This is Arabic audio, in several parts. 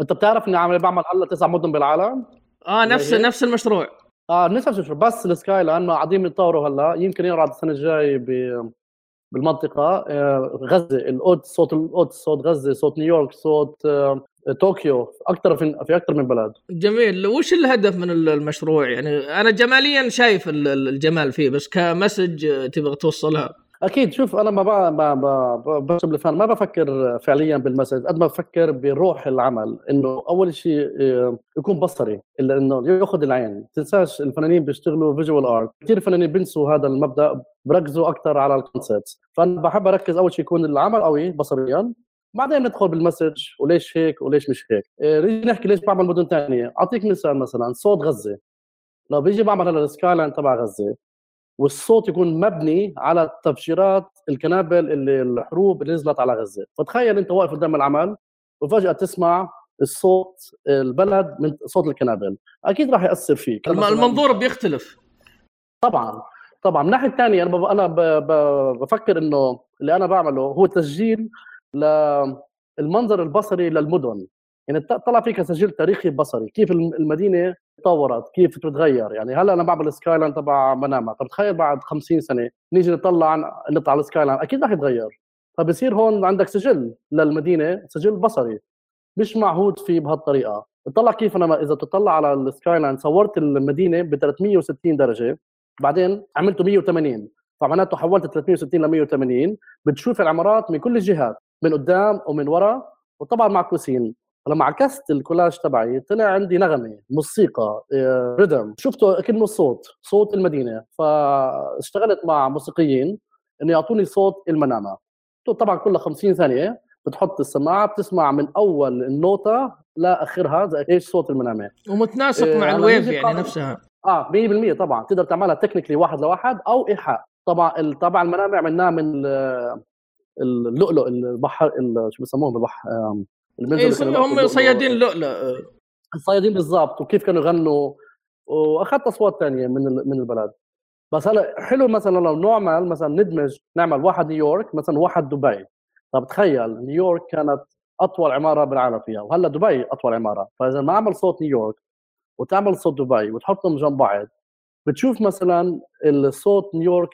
انت بتعرف اني عامل بعمل هلا تسع مدن بالعالم؟ آه نفس؟ نفس المشروع. آه نفس الشيء بس ال sky لأنه قاعدين يتطوروا هلأ. يمكن ينعرض السنة الجاي ب بالمنطقة. آه، غزة ال oud صوت ال oud صوت غزة صوت نيويورك صوت آه، طوكيو. أكثر في في أكثر من بلد. جميل. وش الهدف من المشروع؟ يعني أنا جماليا شايف ال- ال- الجمال فيه بس ك message تبغى توصلها. أكيد شوف أنا ما بقى ما الفن ما بفكر فعليا بال message قد ما بفكر بروح العمل إنه أول شيء آه، يكون بصري إلا إنه يأخذ العين. تنساش الفنانين بيشتغلوا visual art كثير فنانين بينسوا هذا المبدأ بركزوا أكثر على ال concept فأنا بحب أركز أول شيء يكون العمل قوي بصريا بعدين ندخل بال message وليش هيك وليش مش هيك. آه، نيجي نحكي ليش بعمل مدن ثانية أعطيك مثال مثلا صوت غزة. لو بيجي بعمل هلا ال skyline تبع غزة والصوت يكون مبني على تفجيرات القنابل اللي الحروب اللي نزلت على غزة. فتخيل أنت واقف قدام العمل وفجأة تسمع الصوت البلد من صوت القنابل أكيد راح يأثر فيك. الم- المنظور بيختلف. طبعا طبعا. من الناحيه الثانية أنا ب- أنا بفكر إنه اللي أنا بعمله هو تسجيل للمنظر البصري للمدن. يعني طلع في تسجيل تاريخي بصري كيف الم- المدينة تطورت كيف بتتغير؟ يعني هلأ أنا بعمل ال skyline تبع منامة طب تخيل بعد 50 سنة نيجي نطلع نطلع على ال skyline أكيد رح يتغير. فبصير هون عندك سجل للمدينة سجل بصري مش معهود فيه بهالطريقة. اطلع كيف أنا إذا تطلع على ال skyline صورت المدينة ب 360 درجة بعدين عملته 180 فمعناته حولت 360 ل 180 بتشوف العمارات من كل الجهات من قدام ومن ورا وطبعا معكوسين فلما عكست الكولاج تبعي طلع عندي نغمة موسيقى آه، ريدم شفته كأنه صوت صوت المدينة. فاشتغلت مع موسيقيين إنه يعطوني صوت المنامة. طبعا كل 50 ثانية بتحط السماعة بتسمع من أول النوتة لاخرها زي إيش صوت المنامة. ومتناسق إيه، مع هلا ال wave يعني نفسها. آه 100% طبعا. تقدر تعملها technically واحد لواحد أو إيحاء. طبعا طبعا المنامة عملناها من ال- اللؤلؤ البحر ال- شو بسموهم بالبحر إيه هم صيادين. لؤلؤ الصيادين بالضبط وكيف كانوا يغنوا وأخذت أصوات ثانية من من البلد. بس هلا حلو مثلا لو نعمل مثلا ندمج نعمل واحد نيويورك مثلا واحد دبي. طب تخيل نيويورك كانت أطول عمارة بالعالم فيها وهلأ دبي أطول عمارة. فإذا ما اعمل صوت نيويورك وتعمل صوت دبي وتحطهم جنب بعض بتشوف مثلا الصوت نيويورك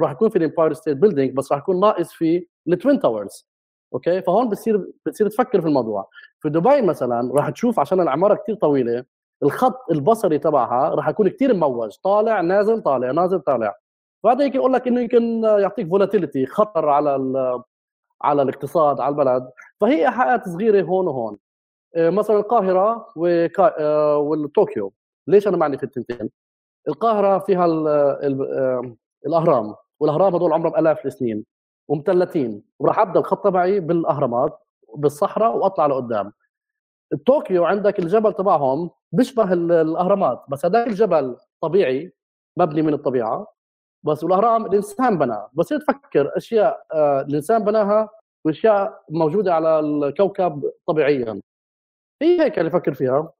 راح يكون في ال Empire State Building بس راح يكون ناقص في ال Twin Towers. Okay? فهون بتصير بتصير تفكر في الموضوع. في دبي مثلا راح تشوف عشان العمارة كثير طويلة الخط البصري تبعها راح يكون كثير مموج. طالع نازل طالع نازل طالع. فهذا هيك يقول لك إنه يمكن يعطيك volatility خطر على على الاقتصاد على البلد. فهي ايحاءات صغيرة هون وهون. آه، مثلا القاهرة وكا... آه، والطوكيو. ليش أنا معني في التنتين؟ القاهرة فيها ال... ال... آه، الأهرام. والأهرام هذول عمرهم ألاف السنين. ومثلثين. وراح أبدأ الخط تبعي بالأهرامات بالصحراء وأطلع لقدام. طوكيو عندك الجبل تبعهم بيشبه ال- الأهرامات بس هذاك الجبل طبيعي مبني من الطبيعة. بس والأهرام الإنسان بناه. بس تفكر أشياء آه، الإنسان بناها وأشياء موجودة على الكوكب طبيعيا. هي هيك اللي أفكر فيها.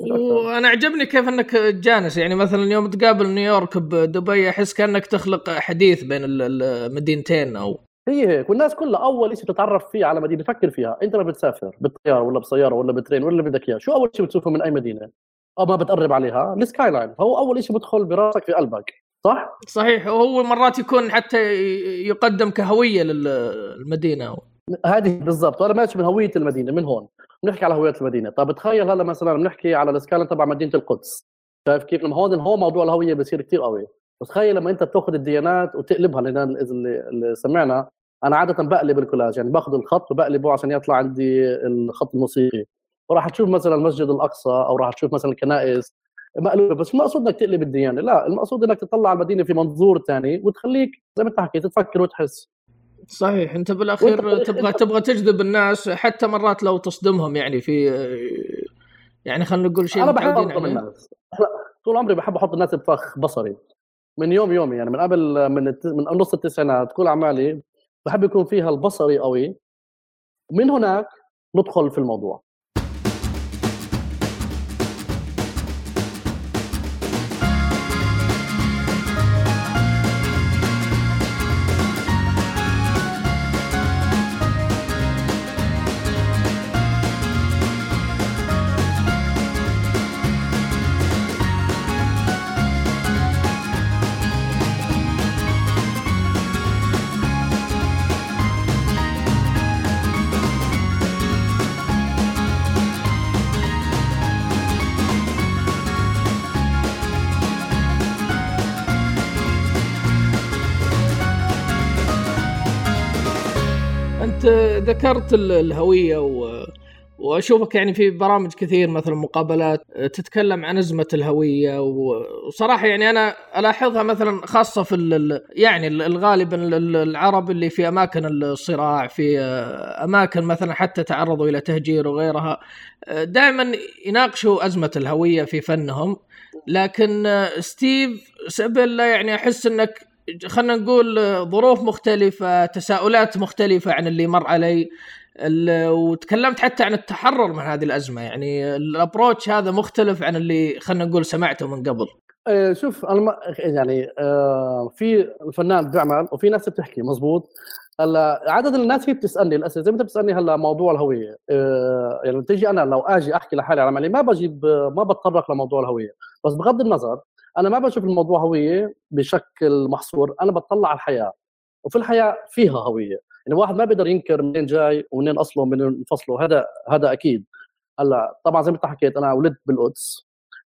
وأنا عجبني كيف إنك تجانس يعني مثلا يوم تقابل نيويورك بدبي أحس كأنك تخلق حديث بين ال- المدينتين أو هي هيك والناس كلها أول شيء تتعرف فيه على مدينة فكر فيها. أنت لما بتسافر بالطيارة ولا بسيارة ولا بترين ولا بدك اياه شو أول شيء بتشوفه من أي مدينة؟ أو ما بتقرب عليها؟ ال skyline هو أول شيء بدخل براسك في قلبك صح؟ صحيح. وهو مرات يكون حتى يقدم كهوية للمدينه هذه بالضبط وأنا ماشي من هوية المدينة من هون. بنحكي على هوية المدينة. طب تخيل هلا مثلا بنحكي على ال skyline تبع مدينة القدس. شايف كيف؟ لما هون هون موضوع الهوية بصير كثير قوي. تخيل لما أنت بتأخذ الديانات وتقلبها لأن اللي, سمعنا أنا عادة بقلب الكولاج يعني باخذ الخط وبقلبه عشان يطلع عندي الخط الموسيقي. وراح تشوف مثلا المسجد الأقصى أو راح تشوف مثلا الكنائس مقلوبه بس مو مقصود إنك تقلب الديانة. لا المقصود إنك تطلع المدينة في منظور ثاني وتخليك زي ما أنت حكيت تفكر وتحس. صحيح. انت بالأخير تبغى تبغى تجذب الناس حتى مرات لو تصدمهم يعني في يعني خلينا نقول شيء أنا بحب اصدم عليه. الناس. طول عمري بحب أحط الناس بفخ بصري. من يوم يومي يعني من قبل من الت- من نص التسعينات كل أعمالي بحب يكون فيها البصري قوي. ومن هناك ندخل في الموضوع. ذكرت الهوية و وأشوفك يعني في برامج كثير مثل مقابلات تتكلم عن أزمة الهوية وصراحة يعني أنا ألاحظها مثلا خاصة في يعني الغالبا العرب اللي في أماكن الصراع في أماكن مثلا حتى تعرضوا إلى تهجير وغيرها دائما يناقشوا أزمة الهوية في فنهم. لكن ستيف سبيلا يعني أحس إنك خلينا نقول ظروف مختلفة تساؤلات مختلفة عن اللي مر علي وتكلمت حتى عن التحرر من هذه الأزمة. يعني الابروتش هذا مختلف عن اللي خلينا نقول سمعته من قبل. آه، شوف أنا يعني آه، في الفنان بيعمل وفي ناس بتحكي مزبوط هلا عادة الناس هي بتسألني الأسئلة. زي ما انت بتسألني هلا موضوع الهوية. آه، يعني تيجي أنا لو آجي أحكي لحالي على عملي ما بجيب ما بتطرق لموضوع الهوية. بس بغض النظر أنا ما بشوف الموضوع هوية بشكل محصور أنا بطلع على الحياة وفي الحياة فيها هوية يعني واحد ما بيقدر ينكر منين جاي ومنين أصله ومنين فصله هذا هذا أكيد. هلأ طبعا زي ما أنت حكيت أنا ولدت بالقدس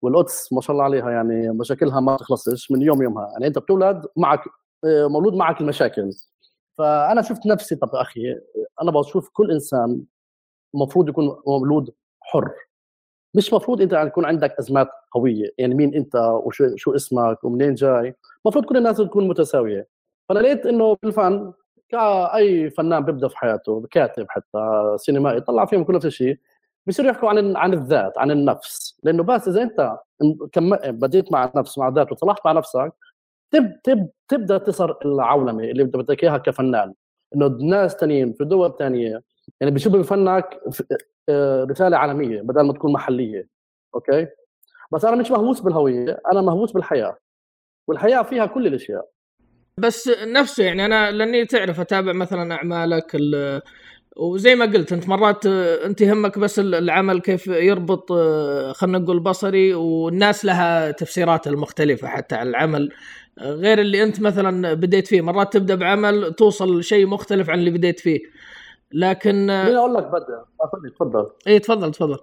والقدس ما شاء الله عليها يعني مشاكلها ما تخلصش من يوم يومها يعني أنت بتولد معك آه، مولود معك المشاكل. فأنا شفت نفسي طب أخي أنا بشوف كل إنسان المفروض يكون مولود حر. مش مفروض انت يكون عندك أزمات هويه يعني مين انت وشو شو اسمك ومنين جاي؟ المفروض كل الناس تكون متساوية. فأنا لقيت إنه بالفن كأي فنان بيبدأ في حياته كاتب حتى سينمائي طلع فيهم كل نفس الشيء بيصيروا يحكوا عن عن الذات عن النفس. لأنه بس إذا أنت بديت مع النفس مع الذات وصلحت مع نفسك تب تب تبدأ تصير العولمة اللي بدك إياها كفنان. إنه الناس ثانيين في دول ثانية يعني بيشوفوا بفنك رسالة عالمية بدل ما تكون محلية أوكي؟ بس أنا مش مهووس بالهوية أنا مهووس بالحياة والحياة فيها كل الأشياء. بس نفسه يعني أنا لأني تعرف أتابع مثلا أعمالك وزي ما قلت أنت مرات أنت يهمك بس العمل كيف يربط خلينا نقول بصري والناس لها تفسيرات المختلفة حتى على العمل. غير اللي أنت مثلا بديت فيه مرات تبدأ بعمل توصل لشيء مختلف عن اللي بديت فيه. لكن مين أقول لك بدا تفضل. اي تفضل تفضل.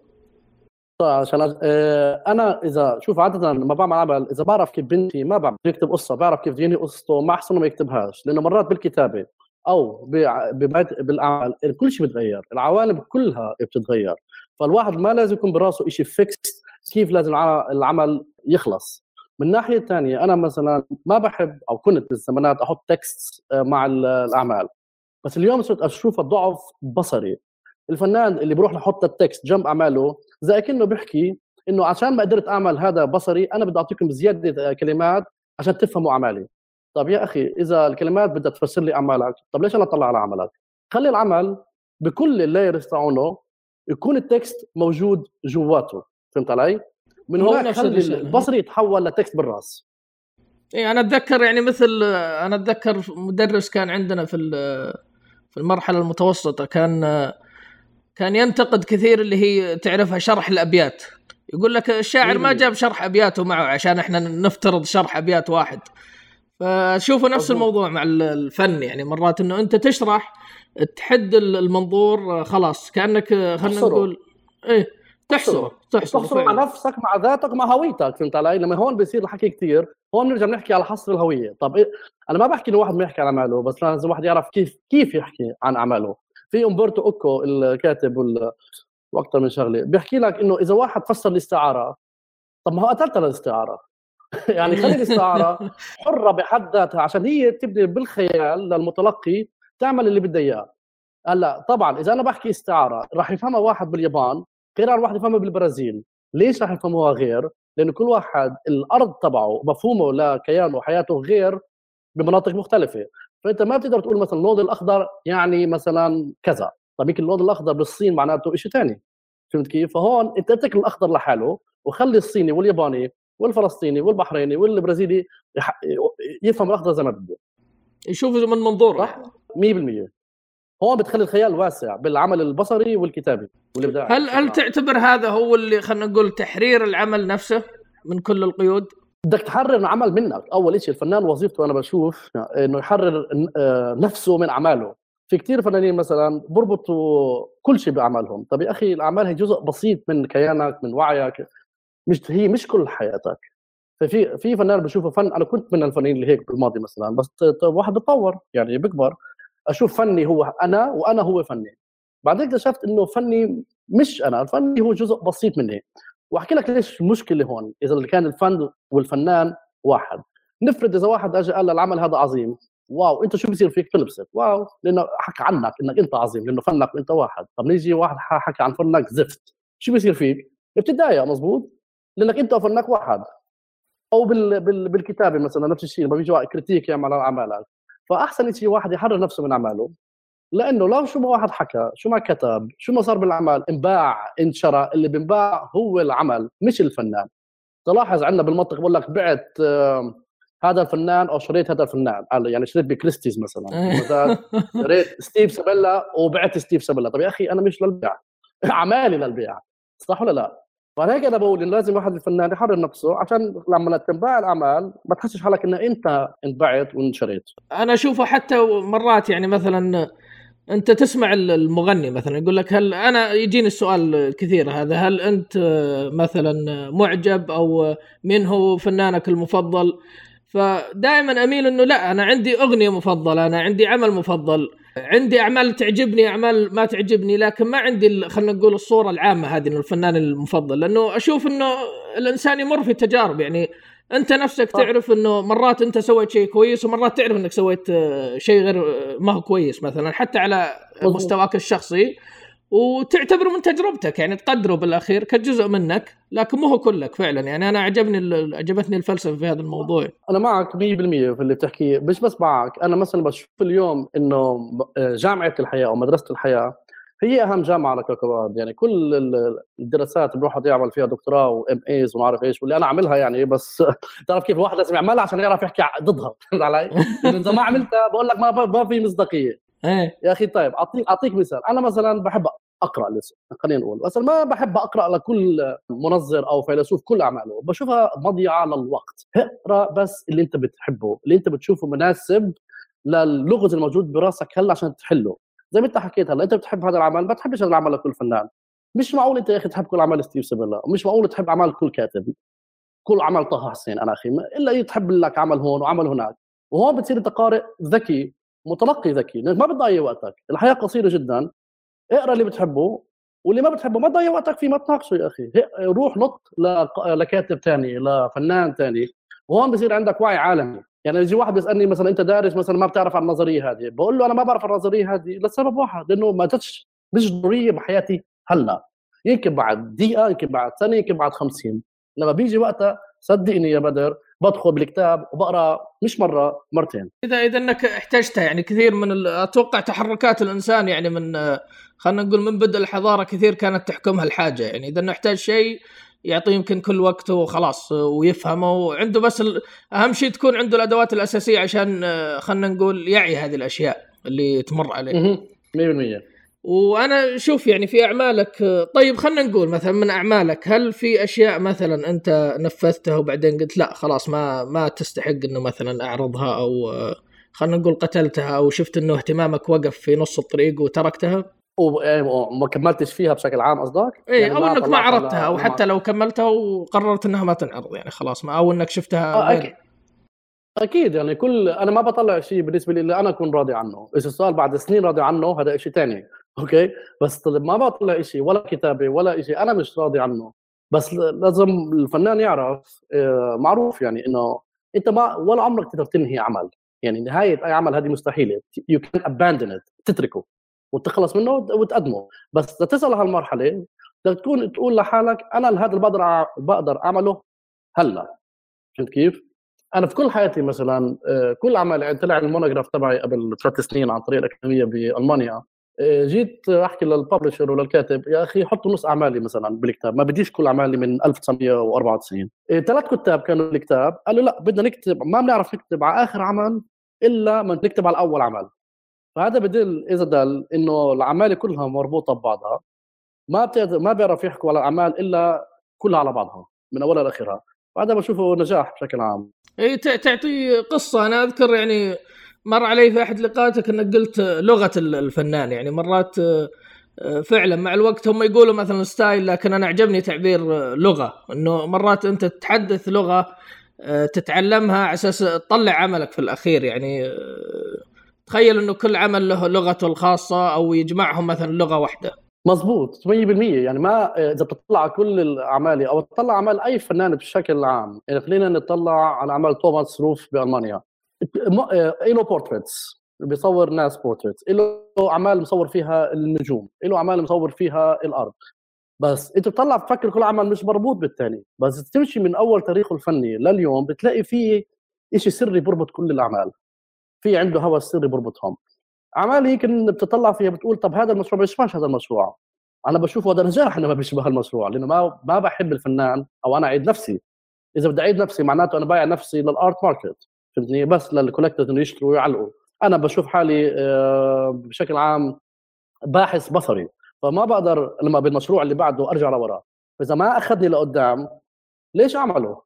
عشان آه، أنا إذا شوف عادة لما بعمل عمل إذا بعرف كيف بنتي ما بعرف يكتب قصة بعرف كيف ينهي قصته ما أحسن ما يكتبهاش لأنه مرات بالكتابة أو بالأعمال كل شيء بتغير العوالم كلها بتتغير فالواحد ما لازم يكون براسه شيء فيكس كيف لازم العمل يخلص. من ناحية الثانية أنا مثلا ما بحب أو كنت بالزمانات أحط text آه، مع الأعمال. بس اليوم صرت أشوف ضعف بصري. الفنان اللي بروح لحط ال text جنب أعماله زي كأنه بيحكي إنه عشان ما قدرت أعمل هذا بصري أنا بدي أعطيكم زيادة كلمات عشان تفهموا أعمالي. طب يا أخي إذا الكلمات بدها تفسر لي أعمالك طب ليش أنا أطلع على عملك؟ خلي العمل بكل ال layers تاعونه يكون ال text موجود جواته. فهمت علي؟ من هناك خلي البصري يتحول ل text بالرأس. اي أنا أتذكر يعني مثل أنا أتذكر مدرس كان عندنا في في المرحلة المتوسطة كان كان ينتقد كثير اللي هي تعرفها شرح الأبيات. يقول لك الشاعر ما جاب شرح أبياته معه عشان إحنا نفترض شرح أبيات واحد. فشوفوا نفس الموضوع مع الفن يعني مرات إنه أنت تشرح تحد المنظور خلاص كأنك خلينا نقول إيه تحصره تحصره تحصره مع نفسك مع ذاتك مع هويتك فهمت علي؟ لما هون بيصير الحكي كثير هون بنرجع نحكي على حصر الهوية. طب إيه؟ أنا ما بحكي إنه واحد ما يحكي عن أعماله بس لازم الواحد يعرف كيف كيف يحكي عن أعماله. في أمبرتو أوكو الكاتب وال... وأكثر من شغلة بيحكي لك إنه إذا واحد فسر الاستعارة طب ما هو قتلت الاستعاره يعني خلي الاستعارة حرة بحد ذاتها عشان هي تبدي بالخيال للمتلقي تعمل اللي بدها إياه. هلأ طبعا إذا أنا بحكي استعارة راح يفهمها واحد باليابان عن واحد يفهمها بالبرازيل. ليش راح يفهموها غير؟ لأنه كل واحد الأرض تبعه مفهومه لكيانه وحياته غير بمناطق مختلفة. فأنت ما بتقدر تقول مثلا اللون الأخضر يعني مثلا كذا. طيب يمكن اللون الأخضر بالصين معناته شيء ثاني فهمت كيف؟ فهون أنت اترك الأخضر لحاله وخلي الصيني والياباني والفلسطيني والبحريني والبرازيلي يفهم الأخضر زي ما بده. يشوف من منظور صح؟ 100% هون بتخلي الخيال واسع بالعمل البصري والكتابي والابداع هل هل تعتبر هذا هو اللي خلينا نقول تحرير العمل نفسه من كل القيود؟ بدك تحرر العمل منك. أول شيء الفنان وظيفته أنا بشوف إنه يحرر آه، نفسه من أعماله. في كثير فنانين مثلا بربطوا كل شيء بأعمالهم. طب يا أخي الأعمال هي جزء بسيط من كيانك من وعيك. مش هي مش كل حياتك. ففي في فنان بشوفه فن أنا كنت من الفنانين اللي هيك بالماضي مثلا بس واحد بتطور يعني بيكبر أشوف فني هو أنا وأنا هو فني. بعدين اكتشفت إنه فني مش أنا الفني هو جزء بسيط مني. وأحكي لك ليش المشكلة هون إذا كان الفن والفنان واحد. نفرض إذا واحد أجى قال العمل هذا عظيم واو أنت شو بصير فيك؟ تنبسط واو لأنه حكى عنك إنك أنت عظيم لأنه فنك وأنت واحد. طب نيجي واحد حكى عن فنك زفت. شو بصير فيك؟ بتتضايق مزبوط؟ لأنك أنت وفنك واحد. أو بال... بال... بالكتابة مثلا نفس الشيء لما بيجي critic يعمل على أعمالك. فأحسن شيء واحد يحرر نفسه من أعماله لأنه لو شو ما واحد حكى شو ما كتب شو ما صار بالأعمال انباع انشرى اللي بنباع هو العمل مش الفنان تلاحظ عندنا بالمنطق بقول لك بعت هذا الفنان أو شريت هذا الفنان يعني شريت ب Christie's مثلا شريت ستيف سابيلا وبعت ستيف سابيلا طب يا أخي أنا مش للبيع أعمالي للبيع صح ولا لا؟ فهيك أنا بقول إنه لازم واحد الفنان يحرر نفسه عشان لما تنباع الأعمال ما تحسش حالك إنه أنت انبعت وانشريت. أنا أشوفه حتى مرات يعني مثلا أنت تسمع المغني مثلا يقول لك هل أنا يجيني السؤال كثير هذا هل أنت مثلا معجب أو من هو فنانك المفضل؟ فدائما أميل إنه لا أنا عندي أغنية مفضلة أنا عندي عمل مفضل. عندي أعمال تعجبني أعمال ما تعجبني لكن ما عندي خلينا نقول الصورة العامة هذه إنه الفنان المفضل لأنه أشوف إنه الإنسان يمر في تجارب يعني أنت نفسك. تعرف إنه مرات أنت سويت شيء كويس ومرات تعرف إنك سويت آه، شيء غير آه، ما هو كويس مثلا حتى على مستواك الشخصي وتعتبره من تجربتك يعني تقدره بالأخير كجزء منك لكن مو هو كلك فعلا. يعني أنا عجبني عجبتني الفلسفة في هذا الموضوع. أنا معك 100% في اللي بتحكيه مش بس معك. أنا مثلا بشوف اليوم إنه جامعة الحياة أو مدرسة الحياة هي أهم جامعة على كوكب الأرض. يعني كل الدراسات بروح يعمل فيها دكتوراه وام ايز وما أعرف إيش واللي أنا عاملها يعني بس تعرف كيف الواحد لازم يعملها عشان يعرف يحكي ضدها. فهمت علي؟ إذا ما عملتها بقول لك ما ما في مصداقية. إيه. يا أخي طيب اعطيك أعطيك مثال. أنا مثلا بحب أقرأ لسه خلينا نقول. بس ما بحب أقرأ لكل منظر أو فيلسوف كل أعماله. بشوفها مضيعة للوقت. اقرأ بس اللي أنت بتحبه اللي أنت بتشوفه مناسب للغز الموجود براسك هلأ عشان تحله. زي ما أنت حكيت هلأ أنت بتحب هذا العمل ما تحبش هذا العمل لكل فنان. مش معقول أنت يا أخي تحب كل اعمال ستيف سيبلا ومش معقول تحب أعمال كل كاتب. كل عمل طه حسين أنا أخي. إلا تحب لك عمل هون وعمل هناك. وهون بتصير أنت قارئ ذكي. متلقي ذكي ما بتضيع وقتك الحياة قصيرة جدا اقرأ اللي بتحبه واللي ما بتحبه ما تضيع وقتك فيه ما تناقشه يا أخي روح نط لكاتب ثاني لفنان ثاني وهون بصير عندك وعي عالمي. يعني يجي واحد بيسألني مثلا أنت دارس مثلا ما بتعرف عن النظرية هذه بقول له أنا ما بعرف النظرية هذه لسبب واحد لأنه ما جتش مش ضرورية بحياتي هلأ. يمكن بعد دقيقة يمكن بعد سنة يمكن بعد 50 لما بيجي وقتها صدقني يا بدر بدخل بالكتاب وبقرأ مش مرة مرتين. إذا إذا إنك احتجتها يعني كثير من أتوقع تحركات الإنسان يعني من خلينا نقول من بدء الحضارة كثير كانت تحكمها الحاجة. يعني إذا إنه احتاج شيء يعطيه يمكن كل وقته وخلاص ويفهمه وعنده بس أهم شيء تكون عنده الأدوات الأساسية عشان خلينا نقول يعي هذه الأشياء اللي تمر عليه. 100% وأنا شوف يعني في أعمالك طيب خلينا نقول مثلا من أعمالك هل في أشياء مثلا أنت نفذتها وبعدين قلت لا خلاص ما ما تستحق إنه مثلا أعرضها أو خلينا نقول قتلتها أو شفت إنه اهتمامك وقف في نص الطريق وتركتها؟ إيه، وما كملتش فيها بشكل عام قصدك؟ اي يعني أو إنك ما عرضتها أو حتى لو كملتها وقررت إنها ما تنعرض يعني خلاص ما أو إنك شفتها آه أكيد. أكيد يعني كل أنا ما بطلع شيء بالنسبة لي اللي أنا أكون راضي عنه، اذا السؤال بعد سنين راضي عنه هذا شيء ثاني، أوكي؟ بس ما بطلع شيء ولا كتابة ولا شيء أنا مش راضي عنه، بس لازم الفنان يعرف آه، معروف يعني إنه أنت ما ولا عمرك تقدر تنهي عمل، يعني نهاية أي عمل هذه مستحيلة، you can abandon تتركه. وتخلص منه وتقدمه. بس لتصل لهالمرحلة بدك تكون تقول لحالك أنا هذا اللي بقدر بقدر أعمله هلأ. فهمت كيف؟ أنا في كل حياتي مثلا آه، كل عمل يعني طلع ال monograph تبعي قبل ثلاث سنين عن طريق الأكاديمية بألمانيا. جيت احكي لل publisher وللكاتب يا أخي حطوا نص أعمالي مثلا بالكتاب ما بديش كل أعمالي من 1994 ثلاث كتاب كانوا بالكتاب قالوا لا بدنا نكتب ما بنعرف نكتب على آخر عمل إلا ما نكتب على أول عمل. فهذا بدل إذا دل إنه الأعمال كلها مربوطة ببعضها ما ما بيعرف يحكوا على الأعمال إلا كلها على بعضها من أولها لآخرها. وهذا بشوفه نجاح بشكل عام. اي تعطي قصة أنا أذكر يعني مر علي في أحد لقاءاتك إنك قلت لغة الفنان يعني مرات فعلا مع الوقت هم يقولوا مثلا ستايل لكن أنا عجبني تعبير لغة إنه مرات أنت تتحدث لغة تتعلمها على أساس تطلع عملك في الأخير يعني تخيل إنه كل عمل له لغته الخاصة أو يجمعهم مثلا لغة واحدة. مزبوط 100% يعني ما إذا بتطلع كل الأعمال أو تطلع اعمال أي فنان بشكل عام يعني خلينا نطلع على اعمال توماس روف بألمانيا. له portraits بيصور ناس portraits له أعمال مصور فيها النجوم له أعمال مصور فيها الأرض. بس أنت بتطلع بتفكر كل عمل مش مربوط بالثاني بس تمشي من أول تاريخه الفني لليوم بتلاقي فيه شيء سري بربط كل الأعمال. في عنده هوس سري بربطهم أعمال هيك بتطلع فيها بتقول طب هذا المشروع بيشبهش هذا المشروع. أنا بشوفه هذا نجاح إنه ما بيشبه المشروع لأنه ما ما بحب الفنان أو أنا أعيد نفسي. إذا بدي أعيد نفسي معناته أنا بايع نفسي لل art market. فهمتني بس لل collectors إنه يشتروا ويعلقوا أنا بشوف حالي آه، بشكل عام باحث بصري فما بقدر لما بالمشروع اللي بعده أرجع لورا فاذا ما أخذني لقدام ليش أعمله؟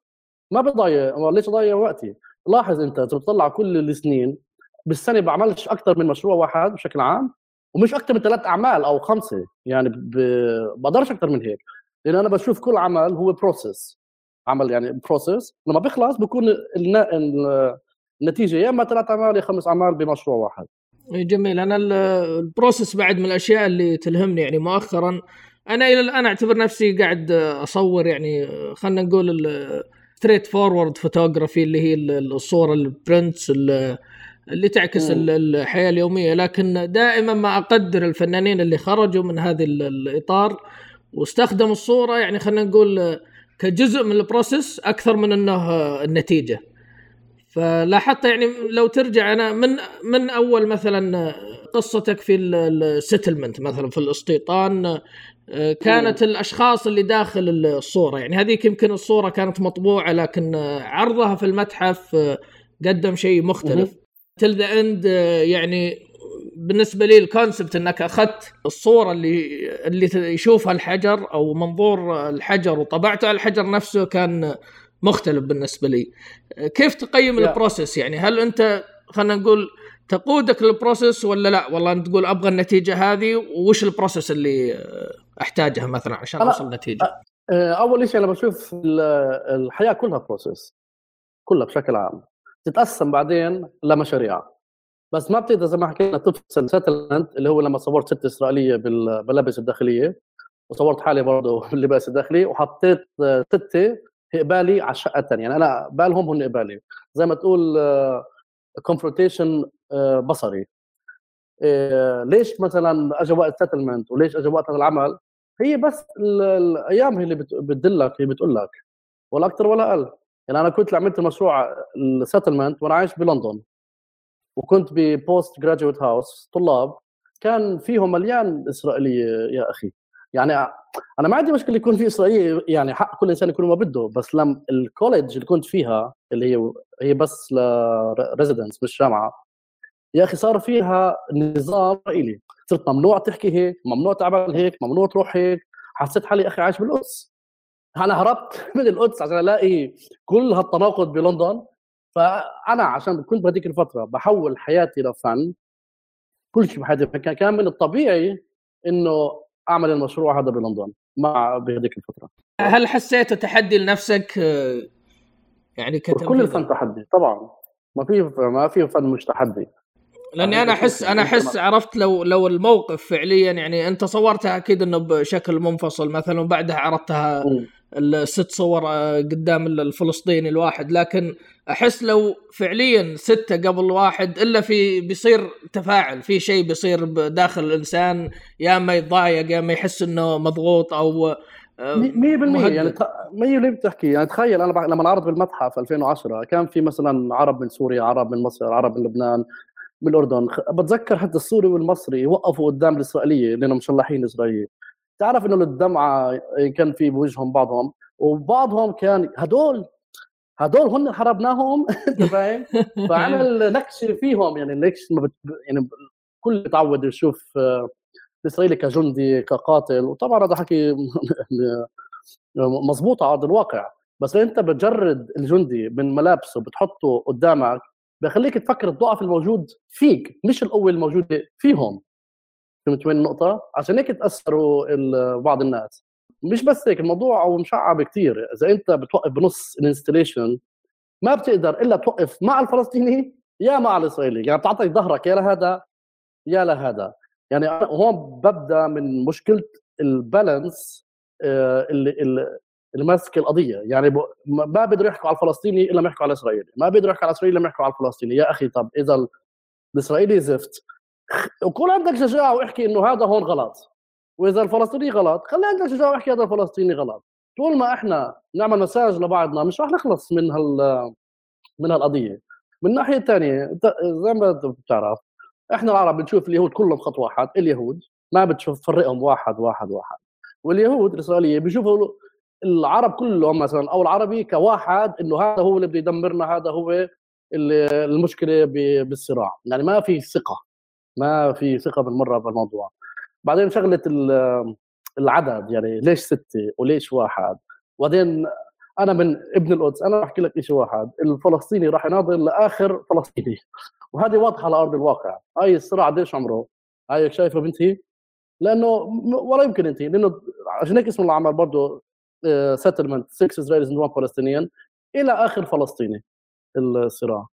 ما بضيع ليش أضيع وقتي؟ لاحظ أنت إذا بتطلع كل السنين بالسنة بعملش أكثر من مشروع واحد بشكل عام ومش أكثر من ثلاث أعمال أو خمسة يعني ب... بقدرش أكثر من هيك لأن أنا بشوف كل عمل هو process عمل يعني process لما بيخلص بكون النتيجة يا إما ثلاث أعمال يا خمس أعمال بمشروع واحد. جميل. أنا ال process بعد من الأشياء اللي تلهمني يعني مؤخرا. أنا إلى الآن أعتبر نفسي قاعد أصور يعني خلينا نقول straightforward photography اللي هي الصورة ال prints اللي تعكس م. الحياة اليومية. لكن دائما ما أقدر الفنانين اللي خرجوا من هذا الإطار واستخدموا الصورة يعني خلينا نقول كجزء من ال process أكثر من إنه النتيجة. فلاحظت يعني لو ترجع أنا من من أول مثلا قصتك في ال Settlement مثلا في الاستيطان كانت الأشخاص اللي داخل الصورة. يعني هذيك يمكن الصورة كانت مطبوعة لكن عرضها في المتحف قدم شيء مختلف. till the end يعني بالنسبة لي ال concept إنك أخذت الصورة اللي اللي يشوفها الحجر أو منظور الحجر وطبعته على الحجر نفسه كان مختلف بالنسبة لي. كيف تقيم yeah. ال process يعني؟ هل أنت خلينا نقول تقودك لل process ولا لا؟ والله أنت تقول أبغى النتيجة هذه وش ال process اللي أحتاجها مثلا عشان أوصل نتيجه أول شيء أنا بشوف الحياة كلها process كلها بشكل عام. تتقسم بعدين لمشاريع. بس ما بتقدر زي ما حكينا تفصل Settlement اللي هو لما صورت ست إسرائيلية بالملابس الداخلية. وصورت حالي برضه باللباس الداخلي وحطيت ستة قبالي على الشقة الثانية يعني أنا بالهم هن قبالي زي ما تقول confrontation آه، آه، بصري. آه، ليش مثلا اجى وقت Settlement وليش اجى وقت العمل؟ هي بس الأيام هي اللي بتدلك هي بتقول لك. ولا أكثر ولا أقل. يعني أنا كنت عملت مشروع ال Settlement وأنا عايش بلندن. وكنت ب postgraduate house طلاب كان فيهم مليان اسرائيليه يا أخي. يعني أنا ما عندي مشكلة يكون في إسرائيلي يعني حق كل إنسان يكون ما بده بس لما ال college اللي كنت فيها اللي هي هي بس ل residence مش جامعه يا أخي صار فيها نظام إسرائيلي. صرت ممنوع تحكي هيك ممنوع تعمل هيك ممنوع تروح هيك. حسيت حالي أخي عايش بالقدس. أنا هربت من القدس عشان ألاقي كل هالتناقض بلندن. فأنا عشان كنت بهذيك الفترة بحول حياتي لفن كل شيء بحياتي كان من الطبيعي إنه أعمل المشروع هذا بلندن مع بهذيك الفترة. هل حسيت تحدي لنفسك يعني كتنفيذ كل الفن تحدي طبعا. ما في ما في فن مش تحدي. لأني أنا احس أنا أحس عرفت لو لو الموقف فعليا يعني أنت صورتها أكيد إنه بشكل منفصل مثلا وبعدها عرضتها الست صور آه، قدام الفلسطيني الواحد. لكن أحس لو فعليا ستة قبل واحد إلا في بيصير تفاعل في شيء بيصير داخل الإنسان يا اما يتضايق يا اما يحس إنه مضغوط أو 100% آه، يعني 100% بتحكي. يعني تخيل أنا لما عرض بالمتحف 2010 كان في مثلا عرب من سوريا عرب من مصر عرب من لبنان من الأردن. بتذكر حتى السوري والمصري وقفوا قدام الإسرائيلية لأنهم مشلحين إسرائيلية. تعرف إنه الدمعة كان في بوجههم بعضهم وبعضهم كان هدول هدول هن حربناهم أنت فاهم؟ فعمل نكشه فيهم يعني نكش ما بت... يعني كل متعود يشوف آه، الاسرائيلي كجندي كقاتل وطبعا هذا حكي مضبوط على أرض الواقع بس أنت بتجرد الجندي من ملابسه بتحطه قدامك بخليك تفكر الضعف الموجود فيك مش القوة الموجودة فيهم فهمت وين النقطه؟ عشان هيك تأثروا بعض الناس. مش بس هيك الموضوع أو مشعب كثير إذا أنت بتوقف بنص الانستليشن ما بتقدر إلا توقف مع الفلسطيني يا مع الإسرائيلي. يعني بتعطيك ظهرك يا لهذا يا لهذا. يعني هون ببدأ من مشكلة البالانس آه، اللي اللي ماسك القضية. يعني ما بيقدروا يحكوا على الفلسطيني إلا ما يحكوا على الإسرائيلي. ما بيقدروا يحكوا على الاسرائيلي إلا ما يحكوا على الفلسطيني. يا أخي طب إذا الإسرائيلي زفت وكون عندك شجاعة واحكي إنه هذا هون غلط وإذا الفلسطيني غلط خلي عندك شجاعة واحكي هذا الفلسطيني غلط. طول ما إحنا نعمل مساج لبعضنا مش راح نخلص من هال من هالقضية. من الناحية الثانية زي ما بتعرف إحنا العرب بنشوف اليهود كلهم خط واحد اليهود ما بتشوف تفرقهم واحد واحد واحد. واليهود الإسرائيلية بيشوفوا العرب كلهم مثلا أو العربي كواحد إنه هذا هو اللي بده يدمرنا هذا هو المشكلة بالصراع. يعني ما في ثقة. ما في ثقة بالمرة بالموضوع بعدين شغلة العدد يعني ليش ستة وليش واحد؟ وبعدين أنا من ابن القدس أنا بحكي لك شيء واحد الفلسطيني راح يناضل لآخر فلسطيني. وهذه واضحة على أرض الواقع. هاي الصراع قديش عمره؟ هاي شايفة بنتي؟ لأنه ولا يمكن ينتهي لأنه عشان هيك اسم العمل برضه settlement 6 Israelis and 1 Palestinian إلى آخر فلسطيني الصراع.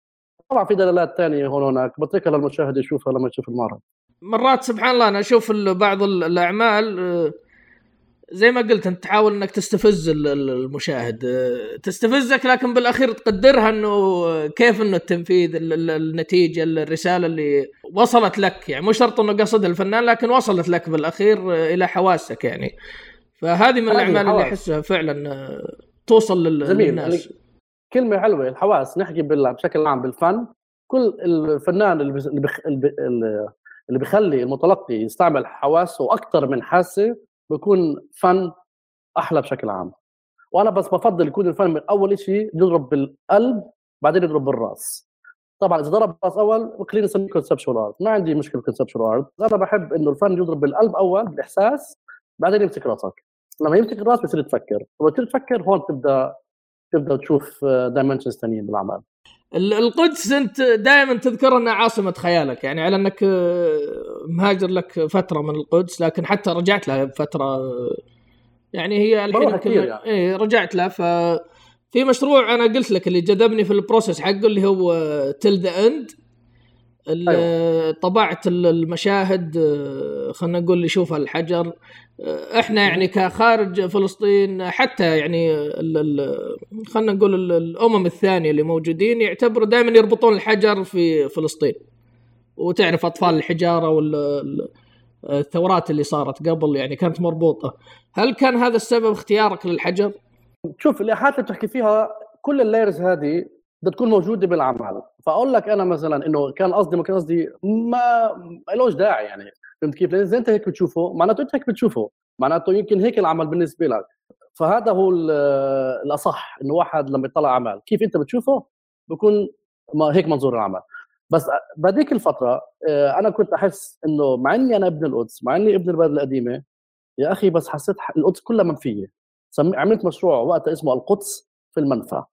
طبعا في دلالات ثانية هون هناك. بتركها للمشاهد يشوفها لما يشوف المعرض. مرات سبحان الله أنا أشوف بعض الأعمال آه، زي ما قلت أنت تحاول إنك تستفز المشاهد آه، تستفزك لكن بالأخير تقدرها إنه كيف إنه التنفيذ النتيجة الرسالة اللي وصلت لك. يعني مو شرط إنه قصدها الفنان لكن وصلت لك بالأخير آه، إلى حواسك يعني. فهذه من الأعمال اللي أحسها فعلا توصل للناس. يعني كلمة حلوة الحواس نحكي بشكل عام بالفن. كل الفنان اللي بخ... اللي بيخلي المتلقي يستعمل حواسه أكثر من حاسة بيكون فن أحلى بشكل عام. وأنا بس بفضل يكون الفن من أول شيء يضرب بالقلب بعدين يضرب بالرأس. طبعا إذا ضرب بالراس أول خلينا نسميه conceptual art ما عندي مشكلة conceptual art أنا بحب إنه الفن يضرب بالقلب أول بالإحساس بعدين يمسك راسك. لما يمسك الرأس بتصير تفكر لما تفكر هون تبدا تبدأ تشوف dimensions ثانيين بالأعمال. القدس أنت دائما تذكر انها عاصمة خيالك يعني على أنك آه، مهاجر لك فترة من القدس لكن حتى رجعت لها بفتره يعني هي الحين كثير يعني. إيه رجعت لها. ف في مشروع أنا قلت لك اللي جذبني في ال process حقه اللي هو till the end أيوة. طبعت المشاهد آه، خلينا نقول اللي يشوفها الحجر. آه، إحنا يعني كخارج فلسطين حتى يعني خلينا نقول الأمم الثانية اللي موجودين يعتبروا دائما يربطون الحجر في فلسطين. وتعرف أطفال الحجارة والثورات اللي صارت قبل يعني كانت مربوطة. هل كان هذا السبب اختيارك للحجر؟ شوف الايحاءات اللي بتحكي فيها كل اللايرز هذه بدها تكون موجودة بالعمل. فأقول لك أنا مثلا إنه كان قصدي ما كان قصدي ما لهش داعي يعني فهمت كيف؟ لأن إذا أنت هيك بتشوفه معناته أنت هيك بتشوفه معناته يمكن هيك العمل بالنسبة لك. فهذا هو الأصح إنه واحد لما يطلع عمل. كيف أنت بتشوفه؟ بكون هيك منظور العمل. بس بهذيك الفترة آه، أنا كنت أحس إنه مع إني أنا ابن القدس مع إني ابن البلد القديمة يا أخي بس حسيت القدس كلها منفية. عملت مشروع وقتها اسمه القدس في المنفى.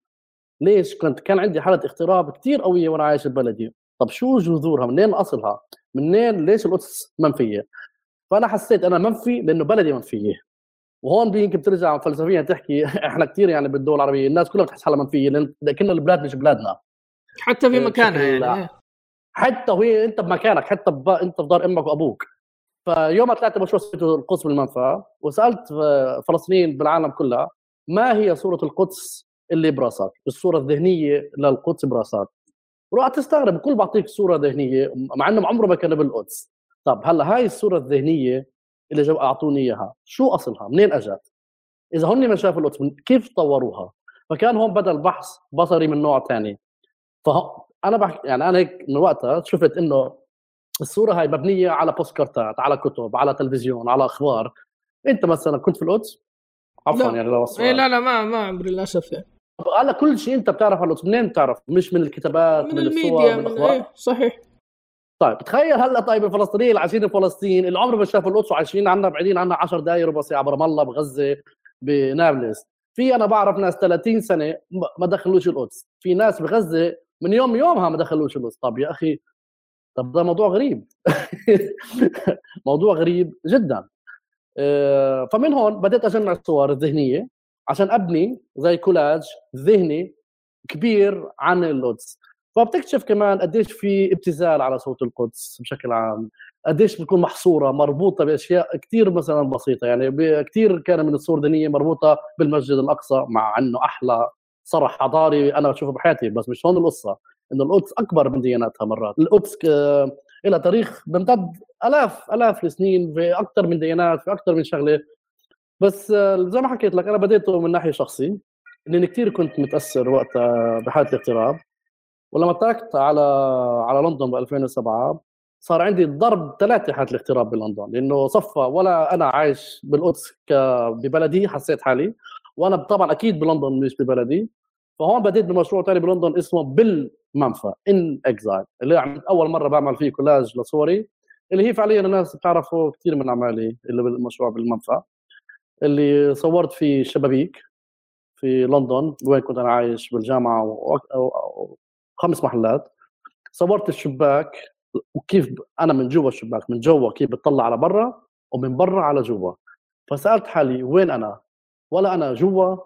ليش؟ كنت كان عندي حالة اغتراب كثير قوية وأنا عايش ببلدي طب شو جذورها؟ منين أصلها؟ منين؟ ليش القدس منفية؟ فأنا حسيت أنا منفي لأنه بلدي منفية. وهون يمكن بترجع فلسفيا تحكي إحنا كثير يعني بالدول العربية الناس كلها بتحس حالها منفية لأن كنا البلاد مش بلادنا. حتى في مكانها يعني حتى وهي أنت بمكانك حتى ب... أنت في دار أمك وأبوك. فيوم طلعت مشروع القدس بالمنفى وسألت فلسطينيين بالعالم كلها ما هي صورة القدس اللي براسك الصورة الذهنية للقدس براسك وراح تستغرب الكل بعطيك صورة ذهنية مع إنه عمره ما كان بالقدس طب هلأ هاي الصورة الذهنية اللي جو أعطوني إياها شو أصلها؟ منين أجت؟ إذا هن ما شافوا القدس كيف طوروها؟ فكان هون بدأ البحث بصري من نوع ثاني فانا بحكي يعني أنا هيك من وقتها شفت إنه الصورة هاي مبنية على بوستكارتات على كتب على تلفزيون على أخبار. أنت مثلا كنت في القدس؟ عفوا يعني لو إيه لا لا ما ما عمري للأسف يعني. على كل شيء انت بتعرف عنه منين بتعرف مش من الكتابات من, من الميديا من إيه صحيح. طيب تخيل هلا طيب الفلسطينيين اللي عايشين في فلسطين اللي عمرهم ما شافوا القدس وعايشين عنا بعيدين عنا 10 دقائق ربع ساعة برام الله بغزة بنابلس. في أنا بعرف ناس 30 سنة ما دخلوش القدس. في ناس بغزة من يوم يومها ما دخلوش القدس. طب يا أخي طب ده موضوع غريب. موضوع غريب جدا. آه، فمن هون بديت أجمع الصور الذهنيه عشان أبني زي كولاج ذهني كبير عن القدس فبتكتشف كمان قديش في ابتذال على صوت القدس بشكل عام قديش بتكون محصورة مربوطة بأشياء كثير مثلا بسيطة. يعني كثير كان من الصور الدينية مربوطة بالمسجد الأقصى مع إنه أحلى صرح حضاري أنا بشوفه بحياتي بس مش هون القصة. إنه القدس أكبر من دياناتها مرات. القدس لها تاريخ بيمتد ألاف ألاف السنين في أكثر من ديانات في أكثر من شغلة. بس زي ما حكيت لك أنا بديته من ناحية شخصي لأني كثير كنت متأثر وقتها بحالة الاغتراب. ولما تركت على على لندن ب 2007 صار عندي ضرب ثلاثة حالة الاغتراب بلندن لأنه صفى ولا أنا عايش بالقدس ببلدي حسيت حالي. وأنا طبعا أكيد بلندن مش ببلدي. فهون بديت بمشروع ثاني بلندن اسمه بالمنفى in exile اللي عملت أول مرة بعمل فيه كولاج لصوري اللي هي فعليا الناس بتعرفوا كثير من أعمالي اللي بالمشروع بالمنفى. اللي صورت فيه شبابيك في لندن وين كنت أنا عايش بالجامعة وخمس محلات. صورت الشباك وكيف أنا من جوا الشباك من جوا كيف بتطلع على برا ومن برا على جوا. فسألت حالي وين أنا؟ ولا أنا جوا